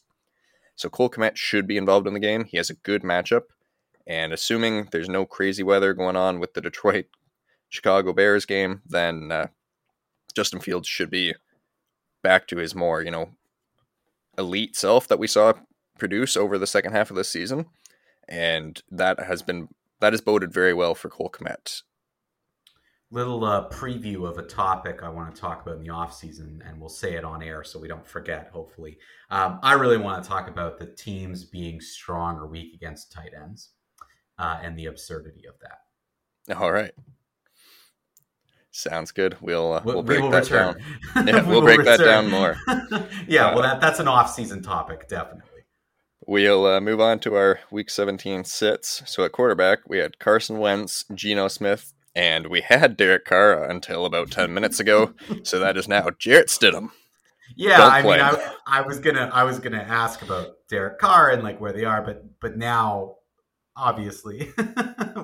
So Cole Kmet should be involved in the game. He has a good matchup. And assuming there's no crazy weather going on with the Detroit Chicago Bears game, then uh, Justin Fields should be back to his more, you know, elite self that we saw produce over the second half of the season. And that has been that has boded very well for Cole Kmet. Little uh, preview of a topic I want to talk about in the off season, and we'll say it on air so we don't forget. Hopefully, um, I really want to talk about the teams being strong or weak against tight ends uh, and the absurdity of that. All right. Sounds good. We'll uh, we'll, we'll break we will that return. down. Yeah, we'll, we'll break return. that down more. yeah, uh, well, that, that's an off-season topic, definitely. We'll uh, move on to our Week 17 sits. So at quarterback, we had Carson Wentz, Geno Smith, and we had Derek Carr until about 10 minutes ago. so that is now Jarrett Stidham. Yeah, Don't I mean, I, I was gonna, I was gonna ask about Derek Carr and like where they are, but but now obviously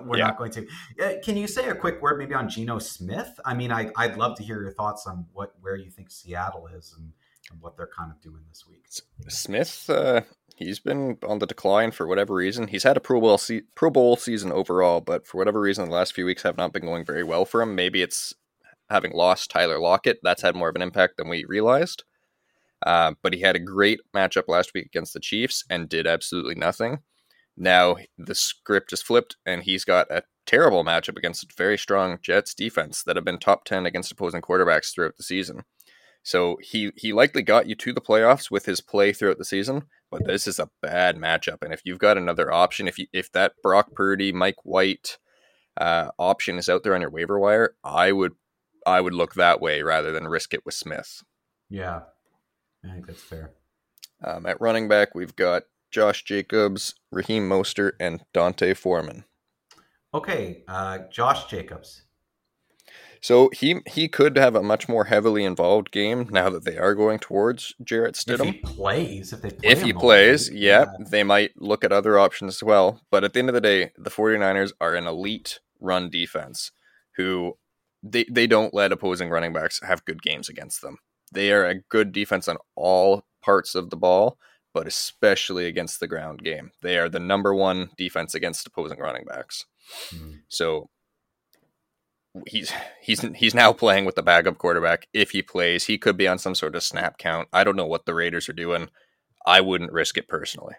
we're yeah. not going to. Uh, can you say a quick word maybe on Geno Smith? I mean I, I'd love to hear your thoughts on what where you think Seattle is and, and what they're kind of doing this week. Smith uh, he's been on the decline for whatever reason. He's had a Pro Bowl se- Pro Bowl season overall but for whatever reason the last few weeks have not been going very well for him. Maybe it's having lost Tyler Lockett that's had more of an impact than we realized. Uh, but he had a great matchup last week against the Chiefs and did absolutely nothing now the script is flipped, and he's got a terrible matchup against a very strong Jets defense that have been top ten against opposing quarterbacks throughout the season. So he he likely got you to the playoffs with his play throughout the season, but this is a bad matchup. And if you've got another option, if you if that Brock Purdy, Mike White uh, option is out there on your waiver wire, I would I would look that way rather than risk it with Smith. Yeah, I think that's fair. Um, at running back, we've got Josh Jacobs, Raheem Mostert, and D'Onta Foreman. Okay, uh, Josh Jacobs. So he he could have a much more heavily involved game now that they are going towards Jarrett Stidham. If he plays, if they play if he plays, yeah, yeah, they might look at other options as well. But at the end of the day, the 49ers are an elite run defense who they, they don't let opposing running backs have good games against them. They are a good defense on all parts of the ball, but especially against the ground game. They are the number one defense against opposing running backs. Mm. So he's he's he's now playing with the backup quarterback. If he plays, he could be on some sort of snap count. I don't know what the Raiders are doing. I wouldn't risk it personally.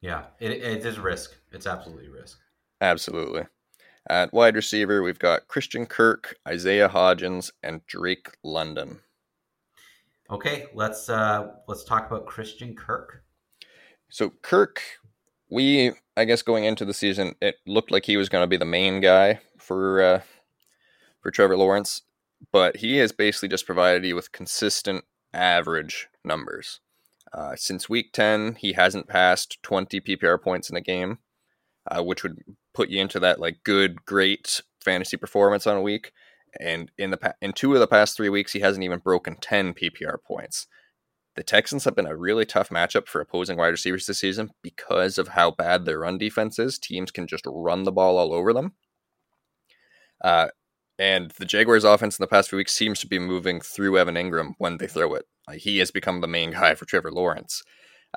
Yeah, it, it is risk. It's absolutely risk. Absolutely. At wide receiver, we've got Christian Kirk, Isaiah Hodgins, and Drake London. Okay, let's uh let's talk about Christian Kirk. So Kirk, we I guess going into the season, it looked like he was going to be the main guy for uh, for Trevor Lawrence, but he has basically just provided you with consistent average numbers. Uh, since week 10, he hasn't passed 20 PPR points in a game, uh, which would put you into that like good, great fantasy performance on a week. And in the pa- in two of the past three weeks, he hasn't even broken 10 PPR points. The Texans have been a really tough matchup for opposing wide receivers this season because of how bad their run defense is. Teams can just run the ball all over them. Uh, and the Jaguars' offense in the past few weeks seems to be moving through Evan Engram when they throw it. Like he has become the main guy for Trevor Lawrence.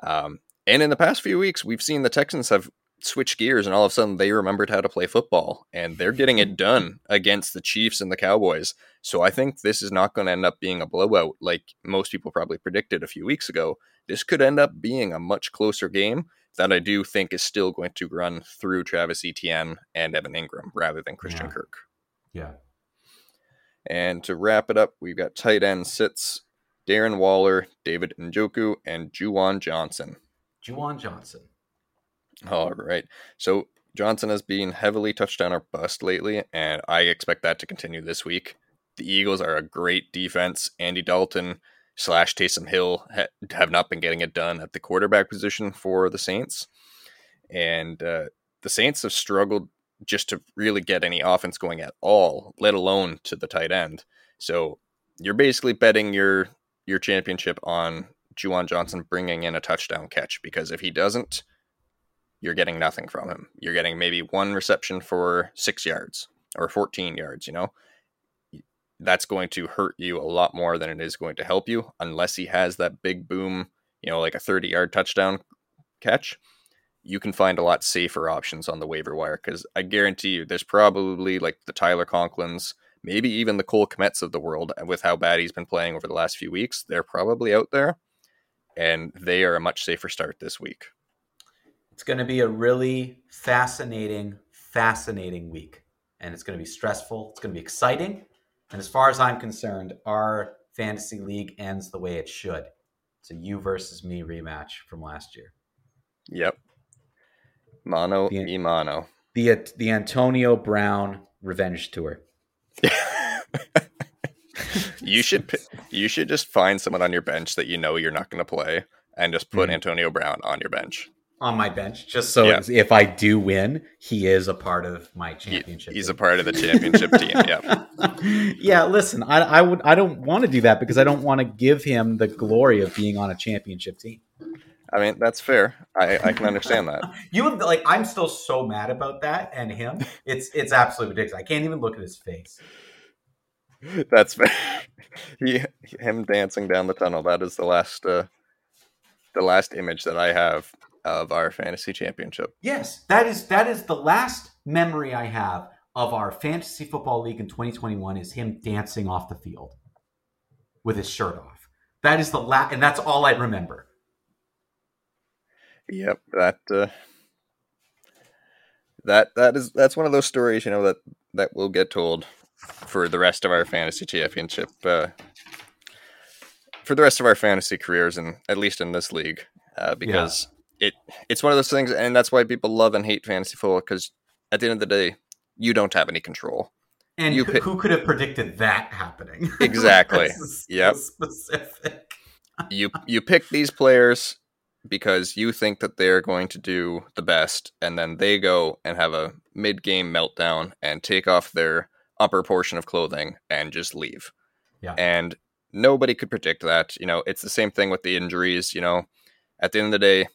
Um, and in the past few weeks, we've seen the Texans have switched gears, and all of a sudden they remembered how to play football, and they're getting it done against the Chiefs and the Cowboys. So I think this is not going to end up being a blowout like most people probably predicted a few weeks ago. This could end up being a much closer game that I do think is still going to run through Travis Etienne and Evan Engram rather than Christian Yeah. Kirk. Yeah. And to wrap it up, we've got tight end sits Darren Waller, David Njoku, and Juwan Johnson. Juwan Johnson. All right. So Johnson has been heavily touched touchdown or bust lately, and I expect that to continue this week. The Eagles are a great defense. Andy Dalton slash Taysom Hill ha- have not been getting it done at the quarterback position for the Saints. And uh, the Saints have struggled just to really get any offense going at all, let alone to the tight end. So you're basically betting your your championship on Juwan Johnson bringing in a touchdown catch because if he doesn't, you're getting nothing from him. You're getting maybe one reception for six yards or 14 yards, you know? That's going to hurt you a lot more than it is going to help you unless he has that big boom, you know, like a 30 yard touchdown catch. You can find a lot safer options on the waiver wire because I guarantee you there's probably like the Tyler Conklins, maybe even the Cole Kmets of the world uh, with how bad he's been playing over the last few weeks. They're probably out there and they are a much safer start this week. It's going to be a really fascinating, fascinating week. And it's going to be stressful. It's going to be exciting. And as far as I'm concerned, our fantasy league ends the way it should. It's a you versus me rematch from last year. Yep. Mono The- e mono. The the Antonio Brown revenge tour. you should you should just find someone on your bench that you know you're not going to play and just put Mhm. Antonio Brown on your bench. On my bench, just so Yeah. if I do win, he is a part of my championship. he's a part of the championship team. Yeah. yeah, listen, I, I would I don't want to do that because I don't want to give him the glory of being on a championship team. I mean, that's fair. I, I can understand that. You have like I'm still so mad about that and him. It's it's absolutely ridiculous. I can't even look at his face. That's fair. He, him dancing down the tunnel. That is the last uh, the last image that I have of our fantasy championship. Yes, that is that is the last memory I have of our fantasy football league in 2021 is him dancing off the field with his shirt off. That is the last, and that's all I remember. Yep, that uh, that that is that's one of those stories, you know, that that will get told for the rest of our fantasy championship, uh, for the rest of our fantasy careers, and at least in this league, uh, because it it's one of those things, and that's why people love and hate fantasy football. Because at the end of the day, you don't have any control. And You who, pick- who could have predicted that happening? Exactly. This is so Yep. Specific. you you pick these players because you think that they're going to do the best and then they go and have a mid-game meltdown and take off their upper portion of clothing and just leave. Yeah. And nobody could predict that. You know, it's the same thing with the injuries, you know. At the end of the day,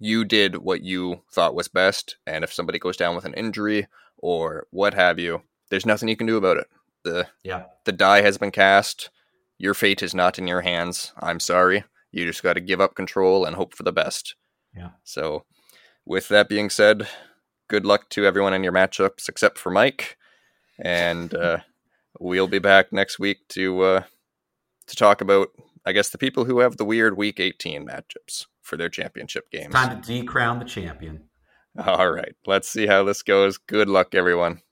you did what you thought was best and if somebody goes down with an injury or what have you, there's nothing you can do about it. The Yeah. the die has been cast. Your fate is not in your hands. I'm sorry. You just got to give up control and hope for the best. Yeah. So, with that being said, good luck to everyone in your matchups except for Mike, and uh, we'll be back next week to uh, to talk about, I guess, the people who have the weird Week 18 matchups. For their championship games. Time to decrown the champion. All right, let's see how this goes. Good luck, everyone.